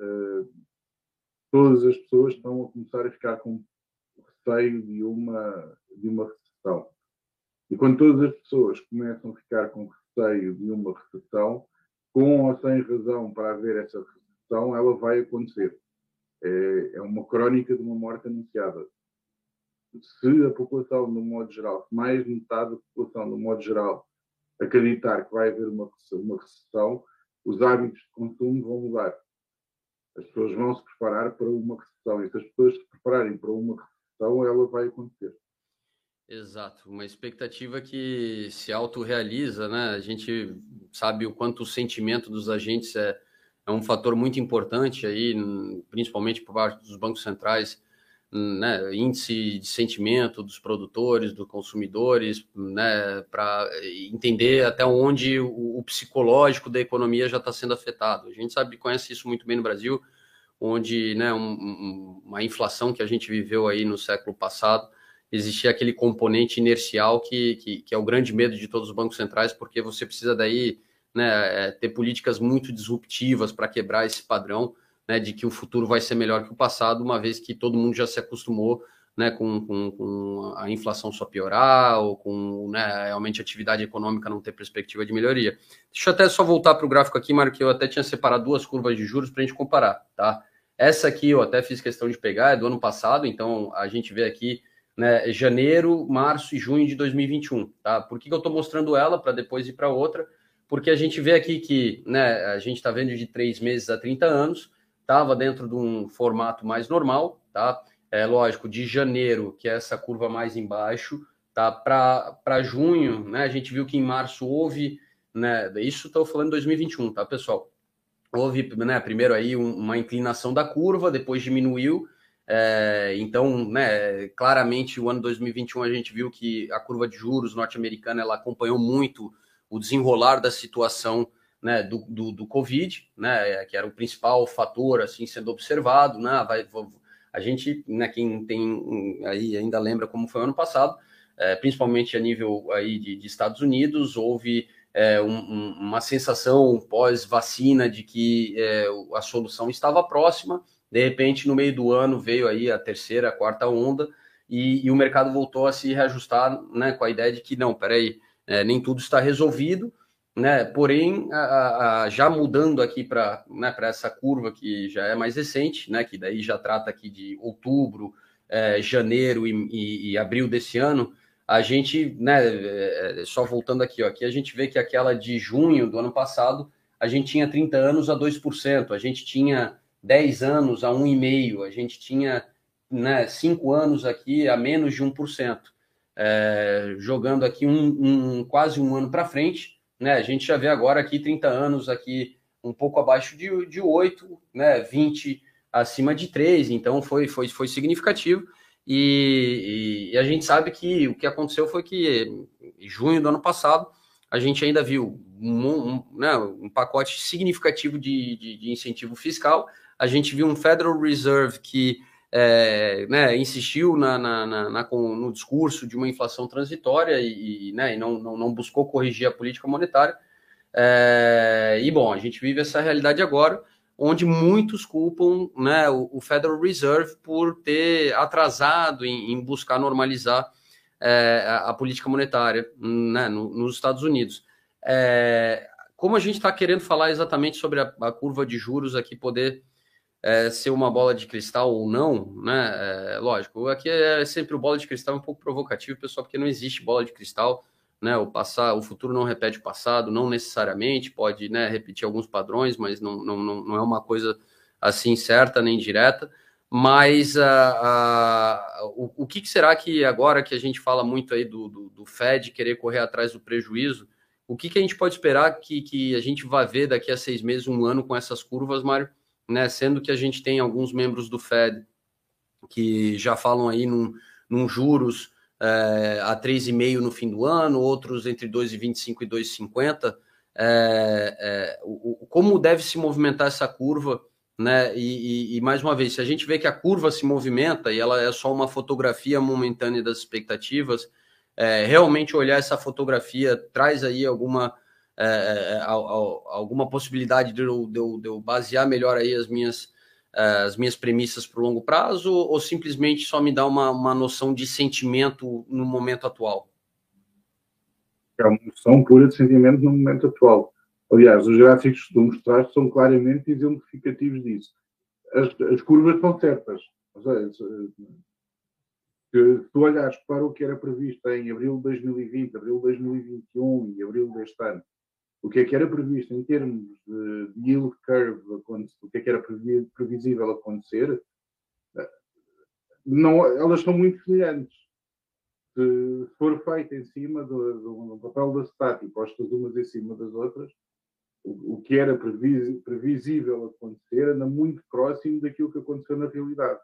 uh, todas as pessoas estão a começar a ficar com receio de uma, de uma recessão. E quando todas as pessoas começam a ficar com receio de uma recessão, com ou sem razão para haver essa recessão, ela vai acontecer. É, é uma crónica de uma morte anunciada. Se a população, no modo geral, mais de metade da população, no modo geral, acreditar que vai haver uma, uma recessão, os hábitos de consumo vão mudar. As pessoas vão se preparar para uma recessão. E se as pessoas se prepararem para uma recessão, ela vai acontecer. Exato, uma expectativa que se autorrealiza, né? A gente sabe o quanto o sentimento dos agentes é, é um fator muito importante aí, principalmente por parte dos bancos centrais, né? Índice de sentimento dos produtores, dos consumidores, né? Para entender até onde o, psicológico da economia já está sendo afetado. A gente sabe, conhece isso muito bem no Brasil, onde, né? Um, uma inflação que a gente viveu aí no século passado existia aquele componente inercial que, que, que, é o grande medo de todos os bancos centrais, porque você precisa daí né, é, ter políticas muito disruptivas para quebrar esse padrão né, de que o futuro vai ser melhor que o passado, uma vez que todo mundo já se acostumou né, com, com, com a inflação só piorar, ou com né, realmente a atividade econômica não ter perspectiva de melhoria. Deixa eu até só voltar para o gráfico aqui, Mário, que eu até tinha separado duas curvas de juros para a gente comparar. Tá? Essa aqui eu até fiz questão de pegar, é do ano passado, então a gente vê aqui né, janeiro, março e junho de 2021. Tá? Por que, que eu estou mostrando ela para depois ir para outra? Porque a gente vê aqui que né, a gente está vendo de três meses a 30 anos, estava dentro de um formato mais normal, tá? É lógico, de janeiro, que é essa curva mais embaixo, tá? Para junho, né? A gente viu que em março houve, né? Isso estou falando 2021, tá, pessoal? Houve, né? Primeiro aí uma inclinação da curva, depois diminuiu, é, então, né, claramente o ano 2021 a gente viu que a curva de juros norte-americana ela acompanhou muito o desenrolar da situação né, do, do, do, Covid, né, que era o principal fator assim sendo observado, né, vai, a gente, né, quem tem aí ainda lembra como foi o ano passado, é, principalmente a nível aí de, de Estados Unidos, houve é, um, um, uma sensação pós-vacina de que é, a solução estava próxima, de repente, no meio do ano, veio aí a terceira, a quarta onda, e, e o mercado voltou a se reajustar né, com a ideia de que, não, peraí, é, nem tudo está resolvido, né? Porém, a, a, já mudando aqui para né, essa curva que já é mais recente, né? Que daí já trata aqui de outubro, é, janeiro e, e, e, abril desse ano, a gente, né? É, só voltando aqui, ó, aqui a gente vê que aquela de junho do ano passado, a gente tinha 30 anos a 2%, a gente tinha 10 anos a 1,5%, a gente tinha né, 5 anos aqui a menos de 1%. É, jogando aqui um, um, quase um ano para frente, né? A gente já vê agora aqui 30 anos aqui um pouco abaixo de, de 8, né? 20 acima de 3, então foi, foi, foi significativo. E, e, e, a gente sabe que o que aconteceu foi que em junho do ano passado a gente ainda viu um, um, né, um pacote significativo de, de, de incentivo fiscal, a gente viu um Federal Reserve que é, né, insistiu na, na, na, no discurso de uma inflação transitória e, né, e não, não, não, buscou corrigir a política monetária. É, e bom, a gente vive essa realidade agora, onde muitos culpam né, o, o Federal Reserve por ter atrasado em, em buscar normalizar é, a, a, política monetária né, no, nos Estados Unidos. É, como a gente está querendo falar exatamente sobre a, a curva de juros aqui, poder é, ser uma bola de cristal ou não, né? É, lógico, aqui é sempre o bola de cristal um pouco provocativo, pessoal, porque não existe bola de cristal, né? O passar, o futuro não repete o passado, não necessariamente, pode né, repetir alguns padrões, mas não, não, não é uma coisa assim certa nem direta. Mas a, a, o, o que, será que agora que a gente fala muito aí do, do, do Fed querer correr atrás do prejuízo, o que, que a gente pode esperar que, que a gente vai ver daqui a seis meses, um ano com essas curvas, Mário? Né? Sendo que a gente tem alguns membros do Fed que já falam aí num, num juros é, a 3,5 no fim do ano, outros entre 2,25 e 2,50. É, é, o, como deve se movimentar essa curva, né? E, e, e, mais uma vez, se a gente vê que a curva se movimenta e ela é só uma fotografia momentânea das expectativas, é, realmente olhar essa fotografia traz aí alguma é, é, é alguma possibilidade de eu, de, eu, de eu, basear melhor aí as minhas as minhas premissas para o longo prazo ou simplesmente só me dá uma, uma noção de sentimento no momento atual? É uma noção pura de sentimento no momento atual. Aliás, os gráficos que tu mostraste são claramente exemplificativos disso. As, as curvas estão certas. Se tu olhares para o que era previsto em abril de 2020, abril de 2021 e abril deste ano, o que é que era previsto em termos de yield curve, o que é que era previsível acontecer, não, elas são muito semelhantes. Se for feito em cima do, do, papel da STAT postas umas em cima das outras, o, o que era previsível acontecer anda muito próximo daquilo que aconteceu na realidade,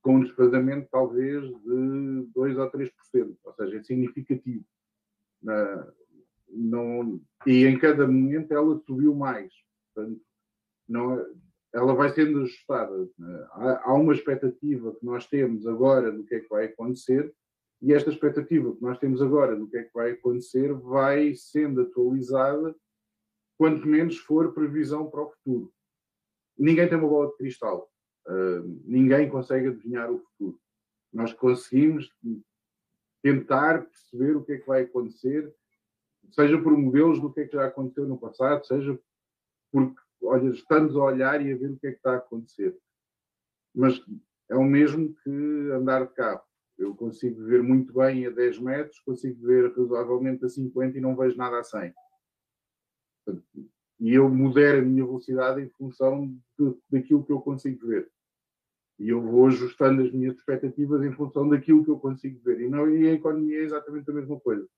com um desfazamento talvez de 2 ou 3%, ou seja, é significativo. Na, não, e em cada momento ela subiu mais. Portanto, não, ela vai sendo ajustada. Há, há, uma expectativa que nós temos agora do que é que vai acontecer, e esta expectativa que nós temos agora do que é que vai acontecer vai sendo atualizada quanto menos for previsão para o futuro. Ninguém tem uma bola de cristal. Uh, ninguém consegue adivinhar o futuro. Nós conseguimos tentar perceber o que é que vai acontecer, seja por modelos do que é que já aconteceu no passado, seja porque olha, estamos a olhar e a ver o que é que está a acontecer. Mas é o mesmo que andar de carro. Eu consigo ver muito bem a 10 metros, consigo ver razoavelmente a 50 e não vejo nada a 100. E eu modero a minha velocidade em função de, daquilo que eu consigo ver. E eu vou ajustando as minhas expectativas em função daquilo que eu consigo ver. E, não, e a economia é exatamente a mesma coisa.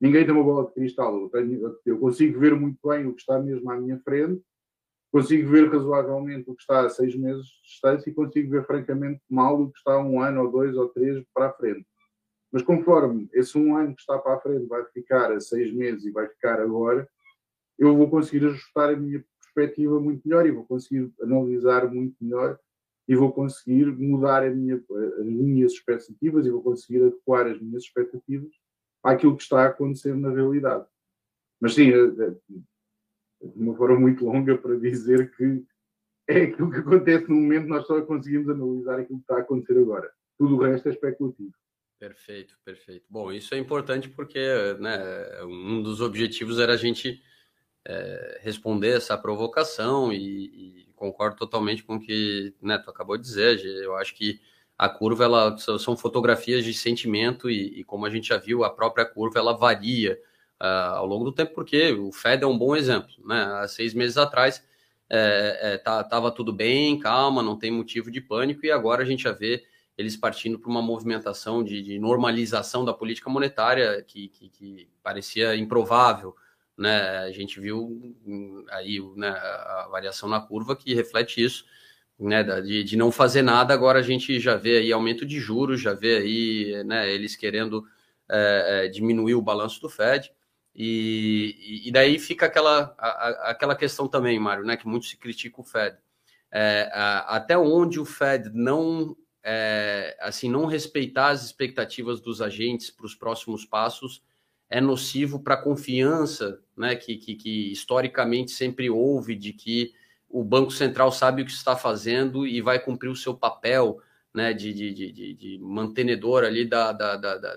Ninguém tem uma bola de cristal. Eu, tenho, eu consigo ver muito bem o que está mesmo à minha frente, consigo ver razoavelmente o que está a seis meses de distância e consigo ver francamente mal o que está um ano ou dois ou três para a frente. Mas conforme esse um ano que está para a frente vai ficar a seis meses e vai ficar agora, eu vou conseguir ajustar a minha perspectiva muito melhor e vou conseguir analisar muito melhor e vou conseguir mudar minha, as minhas expectativas e vou conseguir adequar as minhas expectativas àquilo que está a acontecer na realidade. Mas sim, é, é, de uma forma muito longa para dizer que é aquilo que acontece no momento, nós só conseguimos analisar aquilo que está a acontecer agora. Tudo o resto é especulativo. Perfeito, perfeito. Bom, isso é importante porque né, um dos objetivos era a gente é, responder essa provocação e, e, concordo totalmente com o que tu acabou de dizer. Eu acho que a curva ela são fotografias de sentimento e, e como a gente já viu, a própria curva ela varia uh, ao longo do tempo, porque o Fed é um bom exemplo. Né? Há seis meses atrás é, é, tudo bem, calma, não tem motivo de pânico, e agora a gente já vê eles partindo para uma movimentação de, de, normalização da política monetária que, que, que parecia improvável né? A gente viu hum, aí né, a variação na curva que reflete isso, né? De, de não fazer nada, agora a gente já vê aí aumento de juros, já vê aí né, eles querendo é, é, diminuir o balanço do Fed. E, e daí fica aquela, a, aquela questão também, Mário, né, que muito se critica o Fed. É, a, até onde o Fed não é, assim não respeitar as expectativas dos agentes para os próximos passos é nocivo para a confiança né, que, que, que, historicamente sempre houve de que o Banco Central sabe o que está fazendo e vai cumprir o seu papel né, de, de, de, de mantenedor ali da, da, da, da,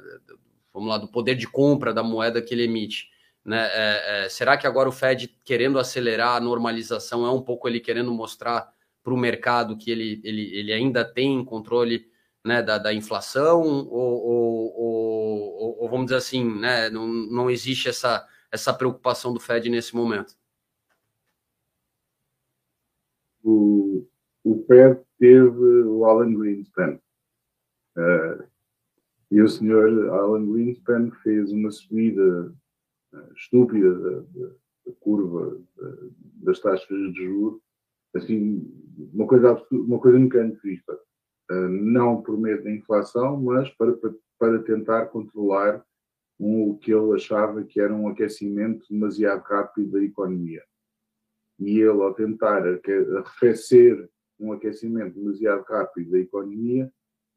vamos lá, do poder de compra da moeda que ele emite. Né? É, é, será que agora o Fed querendo acelerar a normalização é um pouco ele querendo mostrar para o mercado que ele, ele, ele ainda tem controle né, da, da inflação ou, ou, ou, ou, vamos dizer assim, né, não, não existe essa, essa preocupação do Fed nesse momento? O, o Fed teve o Alan Greenspan uh, e o senhor Alan Greenspan fez uma subida uh, estúpida da, da, da curva uh, das taxas de juros, assim, uma coisa, uma coisa nunca antes vista. Eh, não por medo da inflação, mas para, para para tentar controlar o que ele achava que era um aquecimento demasiado rápido da economia. E ele, ao tentar arrefecer um aquecimento demasiado rápido da economia,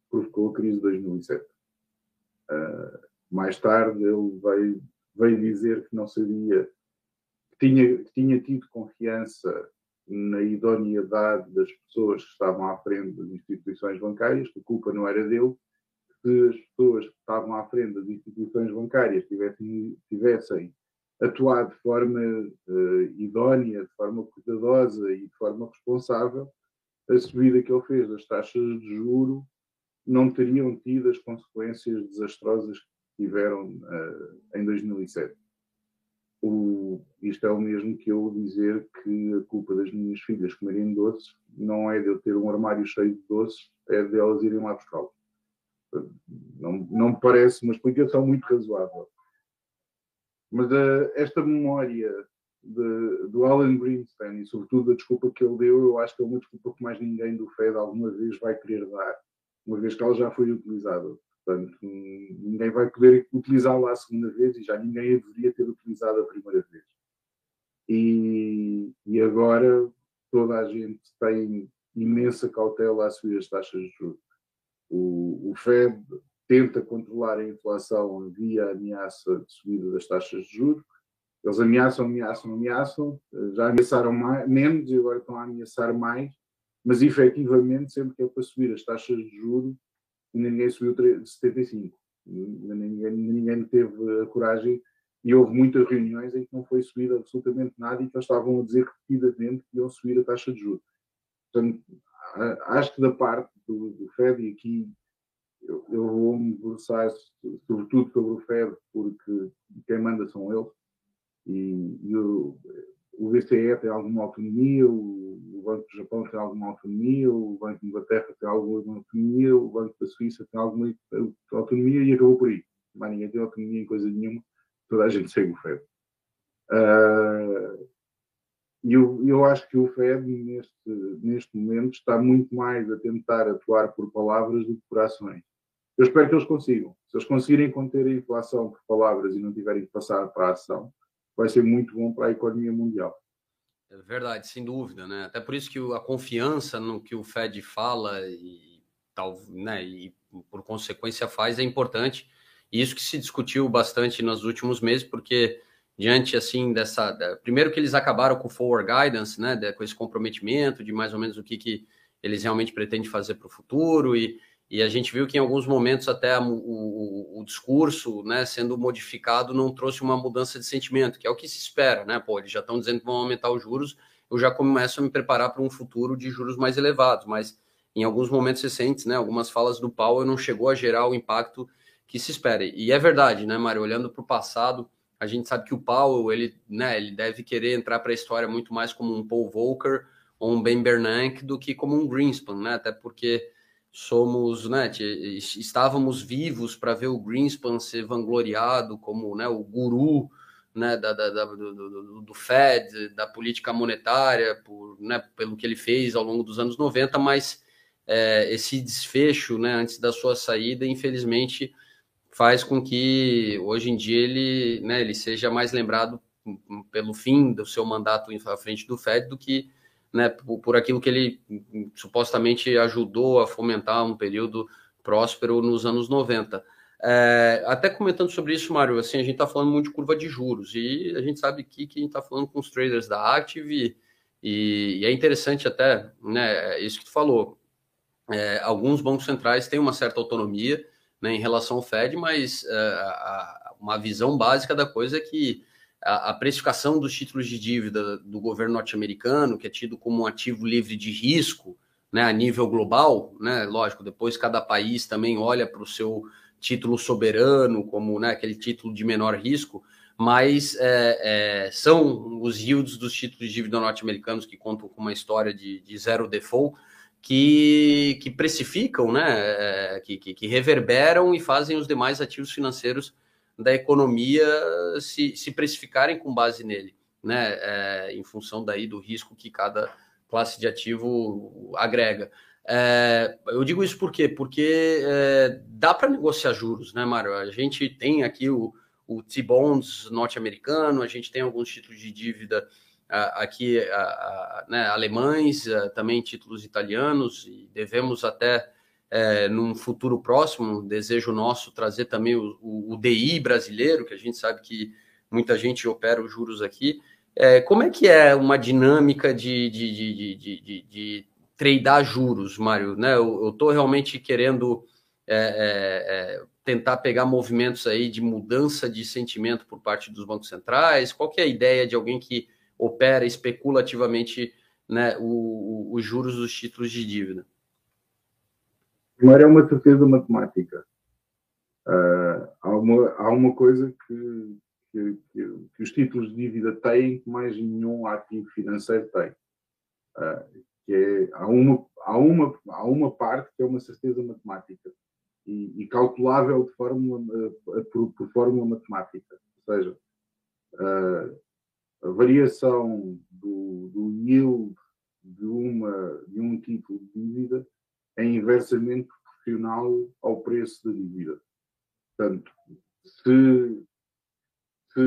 provocou a crise de 2007. Uh, ah, mais tarde, ele veio, veio dizer que não sabia, que tinha, que tinha tido confiança na idoneidade das pessoas que estavam à frente das instituições bancárias, que a culpa não era dele, se as pessoas que estavam à frente das instituições bancárias tivessem, tivessem atuado de forma uh, idónea, de forma cuidadosa e de forma responsável, a subida que ele fez das taxas de juro não teriam tido as consequências desastrosas que tiveram uh, em 2007. O, isto é o mesmo que eu dizer que a culpa das minhas filhas comerem doces não é de eu ter um armário cheio de doces, é de elas irem lá buscá-los. Não, não me parece uma explicação muito razoável. Mas uh, esta memória de, do Alan Greenspan e, sobretudo, a desculpa que ele deu, eu acho que é uma desculpa que mais ninguém do Fed alguma vez vai querer dar, uma vez que ela já foi utilizada. Portanto, ninguém vai poder utilizá-la a segunda vez e já ninguém a deveria ter utilizado a primeira vez. E, e agora toda a gente tem imensa cautela a subir as taxas de juros. O, o Fed tenta controlar a inflação via ameaça de subida das taxas de juros. Eles ameaçam, ameaçam, ameaçam, já ameaçaram mais, menos e agora estão a ameaçar mais, mas efetivamente, sempre que é para subir as taxas de juros, ninguém subiu de 75. Ninguém, ninguém teve a coragem e houve muitas reuniões em que não foi subido absolutamente nada e que eles estavam a dizer repetidamente que iam subir a taxa de juros. Portanto, acho que da parte do, do FED, e aqui eu, eu vou me debruçar sobretudo sobre o FED, porque quem manda são eles, e, e o, o BCE tem alguma autonomia, o, o, Banco do Japão tem alguma autonomia, o Banco de Inglaterra tem alguma autonomia, o Banco da Suíça tem alguma autonomia e acabou por aí. Mas ninguém tem autonomia em coisa nenhuma, toda a gente segue o FED. Uh, e eu, eu acho que o FED, neste, neste momento, está muito mais a tentar atuar por palavras do que por ações. Eu espero que eles consigam. Se eles conseguirem conter a inflação por palavras e não tiverem que passar para a ação, vai ser muito bom para a economia mundial. É verdade, sem dúvida, né? Até por isso que a confiança no que o Fed fala e tal, né, e por consequência faz é importante. E isso que se discutiu bastante nos últimos meses, porque diante assim dessa, da, primeiro que eles acabaram com o forward guidance, né, com esse comprometimento de mais ou menos o que, que eles realmente pretendem fazer para o futuro e e a gente viu que em alguns momentos até o, o, o, discurso, né, sendo modificado, não trouxe uma mudança de sentimento, que é o que se espera, né? Pô, eles já estão dizendo que vão aumentar os juros, eu já começo a me preparar para um futuro de juros mais elevados, mas em alguns momentos recentes, né, algumas falas do Powell não chegou a gerar o impacto que se espera. E é verdade, né, Mário? Olhando para o passado, a gente sabe que o Powell, ele, né, ele deve querer entrar para a história muito mais como um Paul Volcker ou um Ben Bernanke do que como um Greenspan, né? Até porque somos, né, estávamos vivos para ver o Greenspan ser vangloriado como né, o guru né, da, da, da do, do, Fed, da política monetária, por, né, pelo que ele fez ao longo dos anos 90, mas é, esse desfecho né, antes da sua saída, infelizmente, faz com que hoje em dia ele, né, ele seja mais lembrado pelo fim do seu mandato à frente do Fed do que né, por, por aquilo que ele supostamente ajudou a fomentar um período próspero nos anos 90. É, até comentando sobre isso, Mário, assim, a gente está falando muito de curva de juros e a gente sabe aqui que a gente está falando com os traders da Active e, e, é interessante até, né, é isso que tu falou. É, alguns bancos centrais têm uma certa autonomia né, em relação ao Fed, mas é, a, uma visão básica da coisa é que a, precificação dos títulos de dívida do governo norte-americano, que é tido como um ativo livre de risco, né, a nível global, né, lógico, depois cada país também olha para o seu título soberano como né, aquele título de menor risco, mas é, é, são os yields dos títulos de dívida norte-americanos que contam com uma história de, de zero default, que, que precificam, né, é, que, que, que, reverberam e fazem os demais ativos financeiros da economia se, se precificarem com base nele, né? É, em função daí do risco que cada classe de ativo agrega. É, eu digo isso por quê? Porque é, dá para negociar juros, né, Mário? A gente tem aqui o, o T-Bonds norte-americano, a gente tem alguns títulos de dívida aqui né, alemães, também títulos italianos, e devemos até, é, num futuro próximo, desejo nosso, trazer também o, o, o, DI brasileiro, que a gente sabe que muita gente opera os juros aqui. É, como é que é uma dinâmica de, de, de, de, de, de juros, Mário? Né? Eu estou realmente querendo é, é, é, tentar pegar movimentos aí de mudança de sentimento por parte dos bancos centrais. Qual é a ideia de alguém que opera especulativamente né, os juros dos títulos de dívida? Primeiro é uma certeza matemática. Uh, há, uma, há uma coisa que, que, que, que, os títulos de dívida têm que mais nenhum ativo financeiro tem. Uh, que é, há, uma, há, uma, há uma parte que é uma certeza matemática e, e calculável de fórmula, uh, por, por, fórmula matemática. Ou seja, uh, a variação do, do yield de, uma, de um título de dívida é inversamente proporcional ao preço da dívida. Portanto, se, se,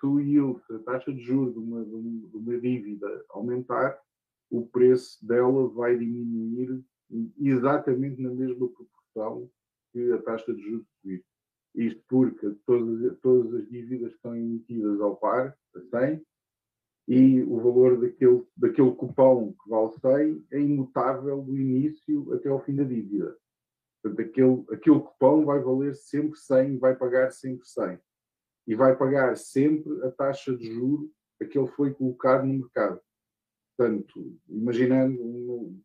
se o yield, a taxa de juros de uma, de uma dívida aumentar, o preço dela vai diminuir exatamente na mesma proporção que a taxa de juros subir. Isto porque todas, todas as dívidas estão emitidas ao par, a 100, e o valor daquele, daquele cupom que vale 100 é imutável do início até ao fim da dívida. Portanto, aquele, aquele cupom vai valer sempre 100 e vai pagar sempre 100. E vai pagar sempre a taxa de juro a que ele foi colocado no mercado. Portanto, imaginando um,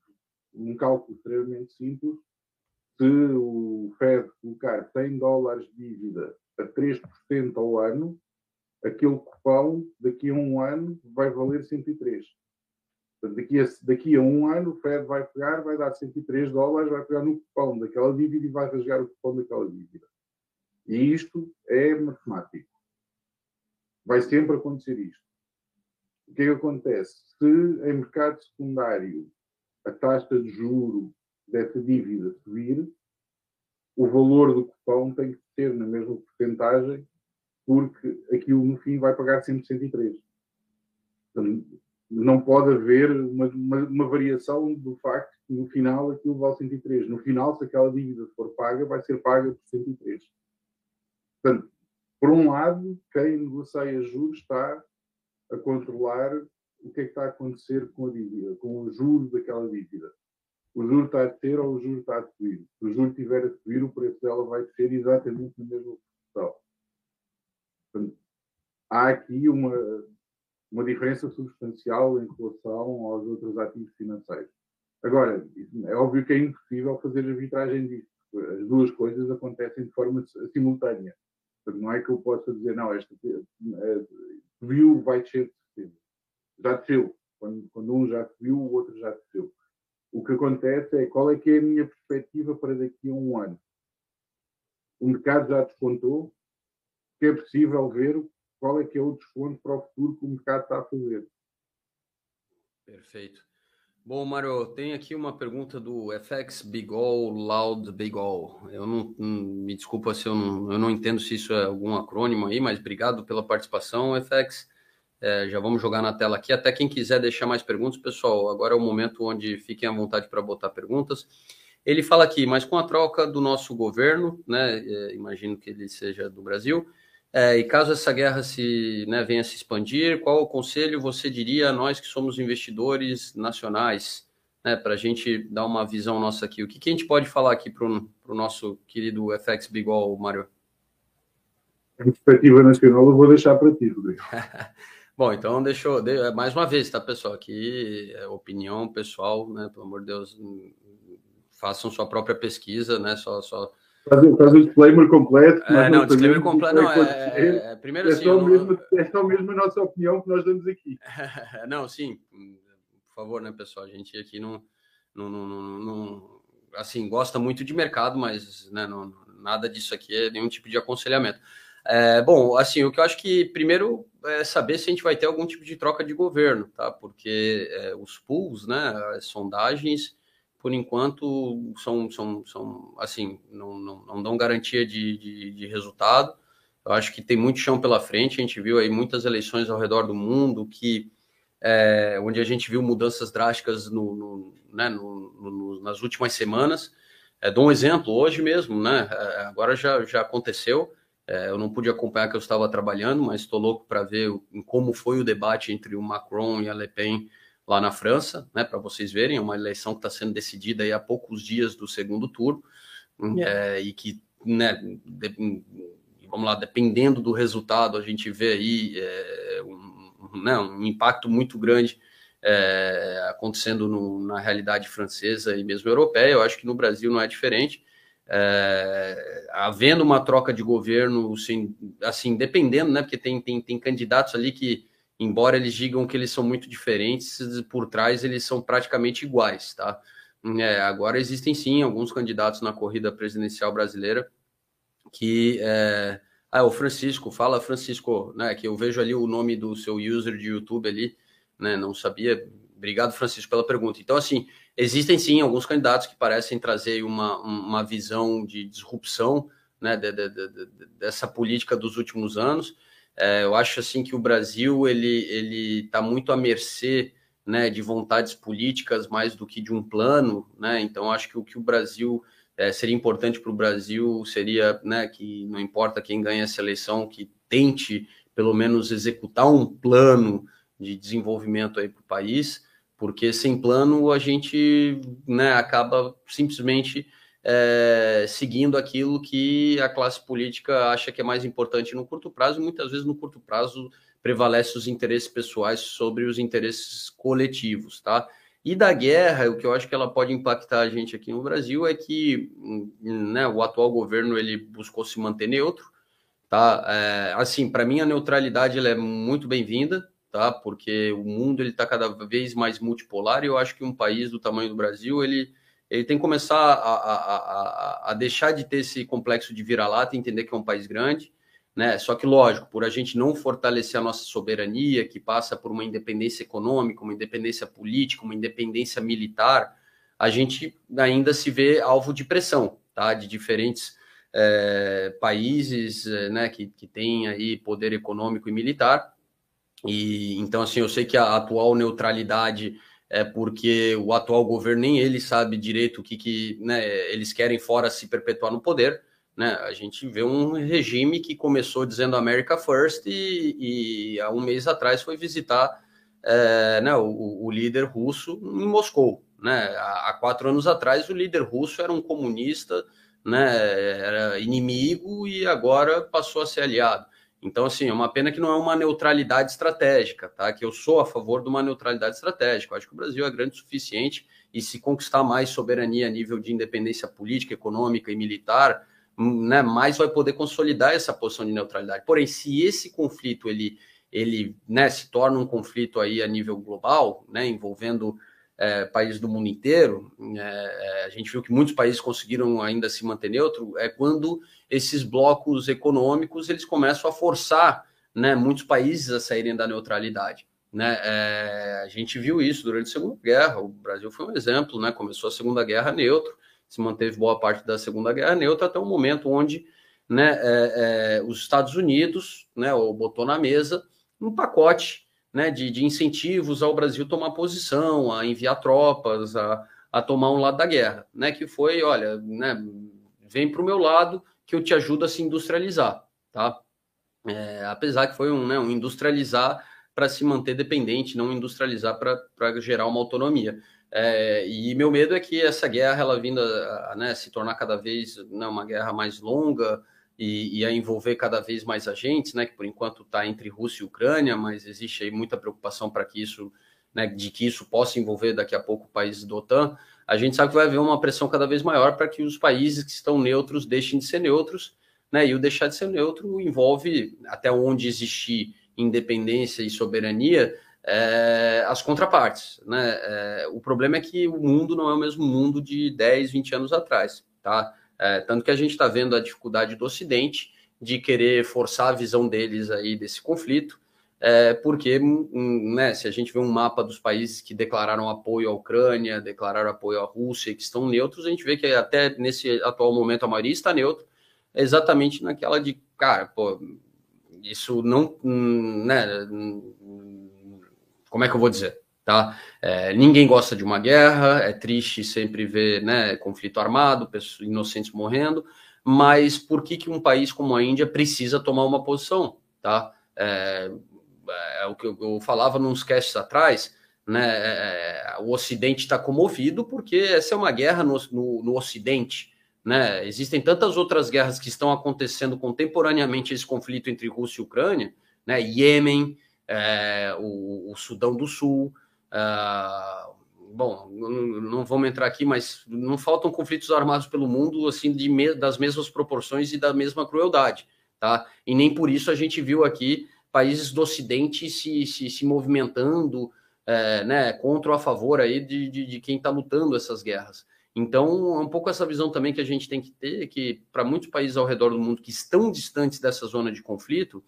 um cálculo extremamente simples, se o Fed colocar 100 dólares de dívida a 3% ao ano, aquele cupom daqui a um ano vai valer 103. Portanto, daqui a, daqui a um ano o Fed vai pegar, vai dar 103 dólares, vai pegar no cupom daquela dívida e vai rasgar o cupom daquela dívida. E isto é matemático. Vai sempre acontecer isto. O que é que acontece? Se em mercado secundário a taxa de juro dessa dívida subir, o valor do cupom tem que ser na mesma porcentagem porque aquilo no fim vai pagar sempre 103. não pode haver uma, uma, uma, variação do facto que no final aquilo vale 103. No final, se aquela dívida for paga, vai ser paga por 103. Portanto, por um lado, quem negocia juros está a controlar o que é que está a acontecer com a dívida, com os juros daquela dívida. O juro está a descer ou o juro está a subir. Se o juro estiver a subir, o preço dela vai descer exatamente na mesma proporção. Portanto, há aqui uma, uma diferença substancial em relação aos outros ativos financeiros. Agora, é óbvio que é impossível fazer arbitragem disso. As duas coisas acontecem de forma simultânea. Portanto, não é que eu possa dizer, não, esta eh, subiu, vai descer de Já desceu. Quando, quando um já subiu, o outro já desceu. O que acontece é qual é que é a minha perspectiva para daqui a um ano. O mercado já descontou, que é possível ver qual é que é o desconto para o futuro que o mercado está a fazer. Perfeito. Bom, Mário, tem aqui uma pergunta do FX Bigol Loud Bigol. Eu não, me desculpa se eu não, eu não entendo se isso é algum acrônimo aí, mas obrigado pela participação, FX. É, já vamos jogar na tela aqui. Até quem quiser deixar mais perguntas, pessoal, agora é o momento onde fiquem à vontade para botar perguntas. Ele fala aqui, mas com a troca do nosso governo, né? É, imagino que ele seja do Brasil é, e caso essa guerra se né, venha a se expandir, qual o conselho você diria a nós que somos investidores nacionais, né, para a gente dar uma visão nossa aqui? O que, que a gente pode falar aqui para o nosso querido FX Bigol, Mário? A perspectiva nacional eu vou deixar para ti, Rodrigo. Bom, então deixa eu, mais uma vez, tá, pessoal? Aqui é opinião pessoal, né? Pelo amor de Deus, façam sua própria pesquisa, né? Só, só Faz, faz o disclaimer completo. É, não, disclaimer completo. Não, é, é, é, primeiro é assim. Só mesmo, não... É só mesmo a nossa opinião que nós damos aqui. não, sim, por favor, né, pessoal? A gente aqui não, não, não, não, assim, gosta muito de mercado, mas né, não, nada disso aqui é nenhum tipo de aconselhamento. É, bom, assim, o que eu acho que primeiro é saber se a gente vai ter algum tipo de troca de governo, tá? Porque é, os pools, né, as sondagens por enquanto, são, são, são assim, não, não, não dão garantia de, de, de resultado. Eu acho que tem muito chão pela frente. A gente viu aí muitas eleições ao redor do mundo que é, onde a gente viu mudanças drásticas no, no, né, no, nas últimas semanas. É, dou um exemplo hoje mesmo, né? É, agora já, já aconteceu. É, eu não pude acompanhar que eu estava trabalhando, mas estou louco para ver como foi o debate entre o Macron e a Le Pen lá na França, né? Para vocês verem, é uma eleição que está sendo decidida aí há poucos dias do segundo turno é, e que, né? De, vamos lá, dependendo do resultado, a gente vê aí é, um, né, um impacto muito grande é, acontecendo no, na realidade francesa e mesmo europeia. Eu acho que no Brasil não é diferente. É, havendo uma troca de governo, assim, assim, dependendo, né? Porque tem, tem, tem candidatos ali que, embora eles digam que eles são muito diferentes, por trás eles são praticamente iguais, tá? É, agora existem sim alguns candidatos na corrida presidencial brasileira que é... ah, o Francisco, fala Francisco, né? Que eu vejo ali o nome do seu user de YouTube ali, né? Não sabia. Obrigado, Francisco, pela pergunta. Então, assim, existem sim alguns candidatos que parecem trazer uma, uma visão de disrupção, né? De, de, de, dessa política dos últimos anos. É, eu acho assim que o Brasil ele ele está muito à mercê né, de vontades políticas mais do que de um plano, né? Então acho que o que o Brasil é, seria importante para o Brasil seria né, que não importa quem ganha essa eleição, que tente pelo menos executar um plano de desenvolvimento aí para o país, porque sem plano a gente né, acaba simplesmente é, seguindo aquilo que a classe política acha que é mais importante no curto prazo, e muitas vezes no curto prazo prevalece os interesses pessoais sobre os interesses coletivos, tá? E da guerra, o que eu acho que ela pode impactar a gente aqui no Brasil é que né, o atual governo ele buscou se manter neutro, tá? É, assim, para mim a neutralidade ela é muito bem-vinda, tá? Porque o mundo ele está cada vez mais multipolar e eu acho que um país do tamanho do Brasil ele ele tem que começar a, a, a, a deixar de ter esse complexo de vira-lata, entender que é um país grande, né? Só que, lógico, por a gente não fortalecer a nossa soberania, que passa por uma independência econômica, uma independência política, uma independência militar, a gente ainda se vê alvo de pressão, tá? De diferentes é, países, é, né? Que, que têm aí poder econômico e militar. E então, assim, eu sei que a atual neutralidade é porque o atual governo nem ele sabe direito o que, que né, eles querem fora se perpetuar no poder né? A gente vê um regime que começou dizendo America First e, e há um mês atrás foi visitar é, né, o, o, líder russo em Moscou. Né? Há, quatro anos atrás, o líder russo era um comunista, né, era inimigo e agora passou a ser aliado. Então, assim, é uma pena que não é uma neutralidade estratégica, tá? Que eu sou a favor de uma neutralidade estratégica. Eu acho que o Brasil é grande o suficiente e se conquistar mais soberania a nível de independência política, econômica e militar, né, mais vai poder consolidar essa posição de neutralidade. Porém, se esse conflito ele, ele né, se torna um conflito aí a nível global, né, envolvendo é, países do mundo inteiro, é, a gente viu que muitos países conseguiram ainda se manter neutro, é quando esses blocos econômicos eles começam a forçar né, muitos países a saírem da neutralidade. Né? É, a gente viu isso durante a Segunda Guerra, o Brasil foi um exemplo, né? começou a Segunda Guerra neutro, se manteve boa parte da Segunda Guerra Neutra até o momento onde né, é, é, os Estados Unidos né, botou na mesa um pacote né, de, de, incentivos ao Brasil tomar posição, a enviar tropas, a, a tomar um lado da guerra, né, que foi, olha, né, vem para o meu lado que eu te ajudo a se industrializar, tá? É, apesar que foi um, né, um industrializar para se manter dependente, não industrializar para gerar uma autonomia. É, e meu medo é que essa guerra, ela vinda a né, se tornar cada vez né, uma guerra mais longa e, e, a envolver cada vez mais agentes, né, que por enquanto está entre Rússia e Ucrânia, mas existe aí muita preocupação para que isso, né, de que isso possa envolver daqui a pouco países do OTAN. A gente sabe que vai haver uma pressão cada vez maior para que os países que estão neutros deixem de ser neutros, né, e o deixar de ser neutro envolve até onde existir independência e soberania é, as contrapartes. Né? É, o problema é que o mundo não é o mesmo mundo de 10, 20 anos atrás. Tá? É, tanto que a gente está vendo a dificuldade do Ocidente de querer forçar a visão deles aí desse conflito. é, porque hum, né, se a gente vê um mapa dos países que declararam apoio à Ucrânia, declararam apoio à Rússia, que estão neutros, a gente vê que até nesse atual momento a maioria está neutro, exatamente naquela de, cara, pô, isso não, hum, né, hum, como é que eu vou dizer? Tá? É, ninguém gosta de uma guerra, é triste sempre ver né, conflito armado, pessoas inocentes morrendo, mas por que, que um país como a Índia precisa tomar uma posição? Tá? É, é, é o que eu, falava nos casts atrás, né? É, é, o Ocidente está comovido porque essa é uma guerra no, no, no, Ocidente. Né? Existem tantas outras guerras que estão acontecendo contemporaneamente esse conflito entre Rússia e Ucrânia, né? Iêmen, é, o, o, Sudão do Sul. Uh, bom, não, não, vamos entrar aqui, mas não faltam conflitos armados pelo mundo assim de me, das mesmas proporções e da mesma crueldade, tá? E nem por isso a gente viu aqui países do Ocidente se, se, se movimentando é, né, contra ou a favor aí de, de, de quem está lutando essas guerras. Então, é um pouco essa visão também que a gente tem que ter, que para muitos países ao redor do mundo que estão distantes dessa zona de conflito,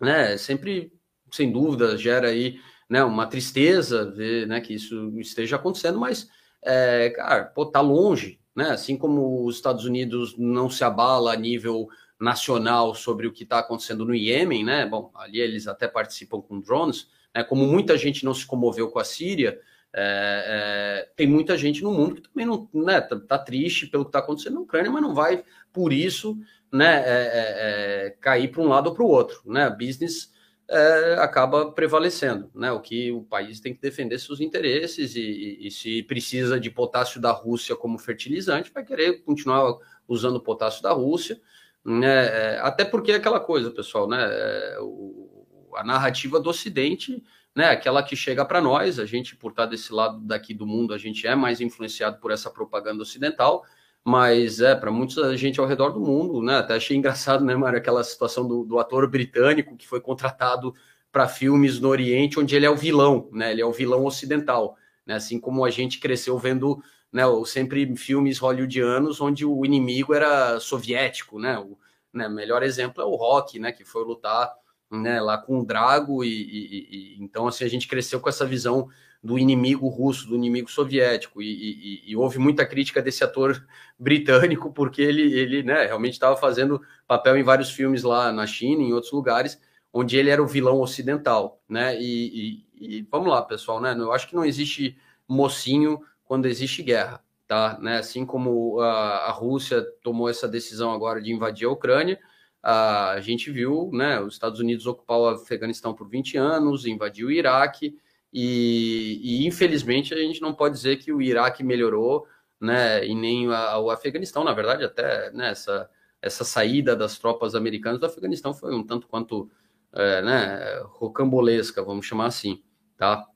né, sempre, sem dúvida, gera aí né, uma tristeza ver né, que isso esteja acontecendo, mas, é, cara, pô, tá longe, né? Assim como os Estados Unidos não se abala a nível nacional sobre o que está acontecendo no Iêmen, né? Bom, ali eles até participam com drones, né? Como muita gente não se comoveu com a Síria, é, é, tem muita gente no mundo que também não né, tá, tá triste pelo que está acontecendo na Ucrânia, mas não vai por isso né, é, é, é cair para um lado ou para o outro. Né? Business é, acaba prevalecendo. Né? O que o país tem que defender seus interesses e, e, e, se precisa de potássio da Rússia como fertilizante, vai querer continuar usando potássio da Rússia. Né? É, até porque é aquela coisa, pessoal, né? É, o, a narrativa do Ocidente, né? Aquela que chega para nós, a gente, por estar desse lado daqui do mundo, a gente é mais influenciado por essa propaganda ocidental, mas é para muita gente ao redor do mundo, né? Até achei engraçado, né, Mário, aquela situação do, do ator britânico que foi contratado para filmes no Oriente, onde ele é o vilão, né? Ele é o vilão ocidental, né? Assim como a gente cresceu vendo né, sempre filmes hollywoodianos onde o inimigo era soviético, né? O né, melhor exemplo é o Rock, né, que foi lutar né, lá com o Drago e, e, e, então assim a gente cresceu com essa visão do inimigo russo, do inimigo soviético e, e houve muita crítica desse ator britânico porque ele, ele né, realmente estava fazendo papel em vários filmes lá na China, em outros lugares, onde ele era o vilão ocidental, né? E, vamos lá, pessoal, né? Eu acho que não existe mocinho quando existe guerra, tá? Né? Assim como a, a Rússia tomou essa decisão agora de invadir a Ucrânia, a, a gente viu, né? Os Estados Unidos ocupar o Afeganistão por 20 anos, invadiu o Iraque, e, e, infelizmente a gente não pode dizer que o Iraque melhorou, né? E nem a, o Afeganistão, na verdade, até né, essa, saída das tropas americanas do Afeganistão foi um tanto quanto é, né, rocambolesca, vamos chamar assim, tá?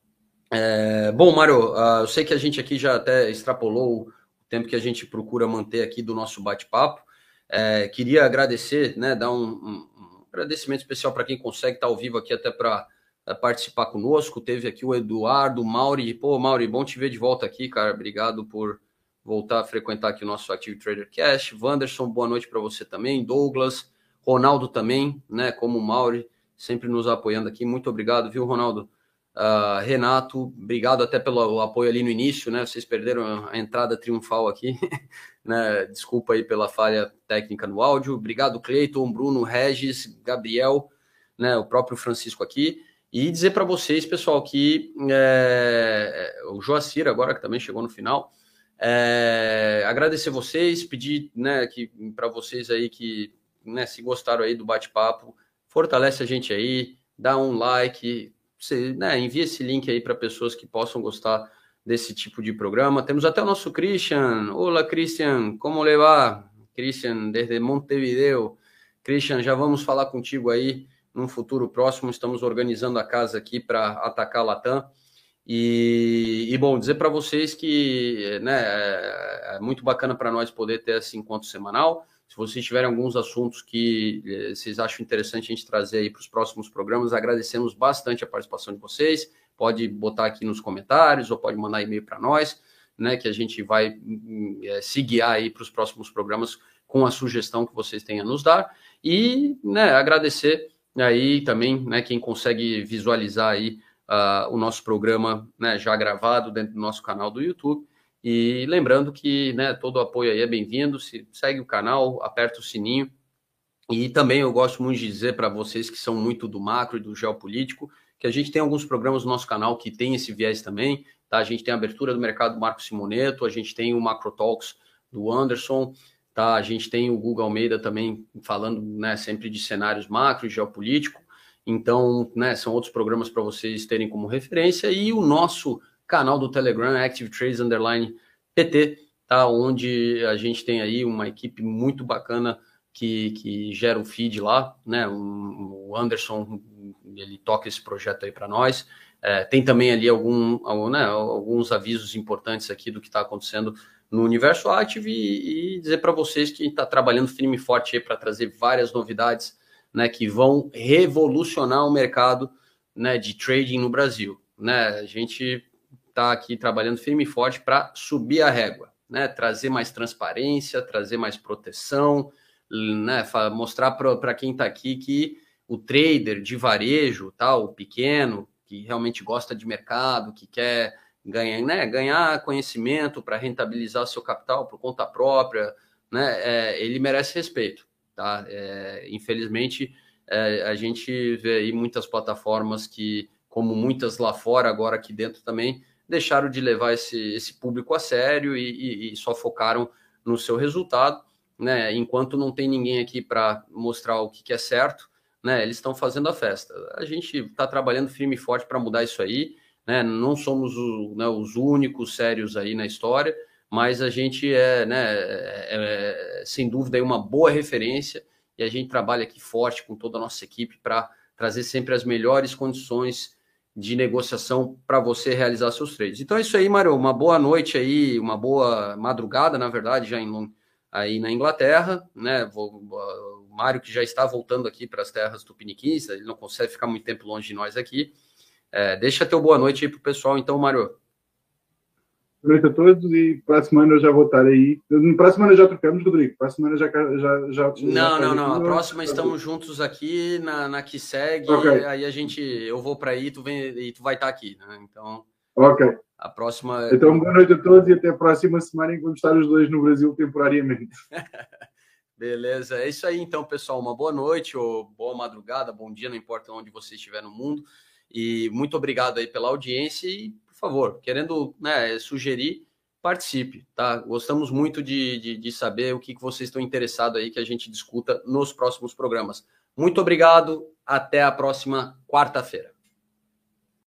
É, bom, Mário, uh, eu sei que a gente aqui já até extrapolou o tempo que a gente procura manter aqui do nosso bate-papo. É, queria agradecer, né, dar um, um, um agradecimento especial para quem consegue estar ao vivo aqui até para participar conosco. Teve aqui o Eduardo, o Mauri. Pô, Mauri, bom te ver de volta aqui, cara. Obrigado por voltar a frequentar aqui o nosso Active Trader Cash. Wanderson, boa noite para você também. Douglas, Ronaldo também, né, como o Mauri, sempre nos apoiando aqui. Muito obrigado, viu, Ronaldo? Uh, Renato, obrigado até pelo apoio ali no início, né? Vocês perderam a entrada triunfal aqui, né? Desculpa aí pela falha técnica no áudio. Obrigado, Cleiton, Bruno, Regis, Gabriel, né? O próprio Francisco aqui. E dizer para vocês, pessoal, que é, o Joacir, agora que também chegou no final, é, agradecer vocês, pedir né, para vocês aí que né, se gostaram aí do bate-papo, fortalece a gente aí, dá um like, você né, envia esse link aí para pessoas que possam gostar desse tipo de programa. Temos até o nosso Christian. Olá, Christian, como levar? Christian, desde Montevideo. Christian, já vamos falar contigo aí num futuro próximo. Estamos organizando a casa aqui para atacar a Latam. E, e bom, dizer para vocês que né, é, é muito bacana para nós poder ter esse encontro semanal. Se vocês tiverem alguns assuntos que eh, vocês acham interessante a gente trazer aí para os próximos programas, agradecemos bastante a participação de vocês. Pode botar aqui nos comentários ou pode mandar e-mail para nós, né? Que a gente vai é, se guiar aí para os próximos programas com a sugestão que vocês tenham a nos dar. E né, agradecer aí também, né, quem consegue visualizar aí uh, o nosso programa né, já gravado dentro do nosso canal do YouTube. E lembrando que né, todo o apoio aí é bem-vindo. Se segue o canal, aperta o sininho. E também eu gosto muito de dizer para vocês que são muito do macro e do geopolítico, que a gente tem alguns programas no nosso canal que tem esse viés também. Tá? A gente tem a abertura do mercado do Marco Simoneto, a gente tem o Macro Talks do Anderson, tá? A gente tem o Google Almeida também falando né, sempre de cenários macro e geopolítico. Então, né, são outros programas para vocês terem como referência. E o nosso canal do Telegram, Active Trades Underline PT, tá? Onde a gente tem aí uma equipe muito bacana que, que gera o feed lá, né? O Anderson, ele toca esse projeto aí para nós. É, tem também ali algum, algum né, alguns avisos importantes aqui do que está acontecendo no universo Active e, e dizer para vocês que está trabalhando firme e forte para trazer várias novidades né, que vão revolucionar o mercado né, de trading no Brasil. Né? A gente está aqui trabalhando firme e forte para subir a régua, né? trazer mais transparência, trazer mais proteção, né? mostrar para quem está aqui que o trader de varejo, tá? o pequeno, que realmente gosta de mercado, que quer ganhar, né? ganhar conhecimento para rentabilizar seu capital por conta própria, né? É, ele merece respeito. Tá? É, infelizmente, é, a gente vê aí muitas plataformas que, como muitas lá fora, agora aqui dentro também, deixaram de levar esse, esse público a sério e, e, e só focaram no seu resultado. Né? Enquanto não tem ninguém aqui para mostrar o que, que, é certo, né? eles estão fazendo a festa. A gente está trabalhando firme e forte para mudar isso aí. Né? Não somos o, né, os únicos sérios aí na história, mas a gente é, né, é, é, sem dúvida, é uma boa referência e a gente trabalha aqui forte com toda a nossa equipe para trazer sempre as melhores condições de negociação para você realizar seus trades. Então é isso aí, Mário. Uma boa noite aí, uma boa madrugada, na verdade, já em, aí na Inglaterra, né? O Mário que já está voltando aqui para as terras tupiniquins, ele não consegue ficar muito tempo longe de nós aqui. É, deixa teu boa noite aí para o pessoal, então, Mário noite a todos e para a semana eu já estar aí. Para a semana já trocamos, Rodrigo. Para a semana já já já. Não, já não, não. A próxima estamos juntos aqui na, na que segue. Okay. Aí a gente, eu vou para aí, tu vem e tu vai estar aqui, né? Então. Ok. A próxima. Então boa noite a todos e até a próxima semana em que vamos estar os dois no Brasil temporariamente. Beleza, é isso aí então, pessoal. Uma boa noite ou boa madrugada, bom dia, não importa onde você estiver no mundo. E muito obrigado aí pela audiência e favor, querendo né, sugerir, participe, tá? Gostamos muito de, de, de saber o que, que vocês estão interessados aí que a gente discuta nos próximos programas. Muito obrigado, até a próxima quarta-feira.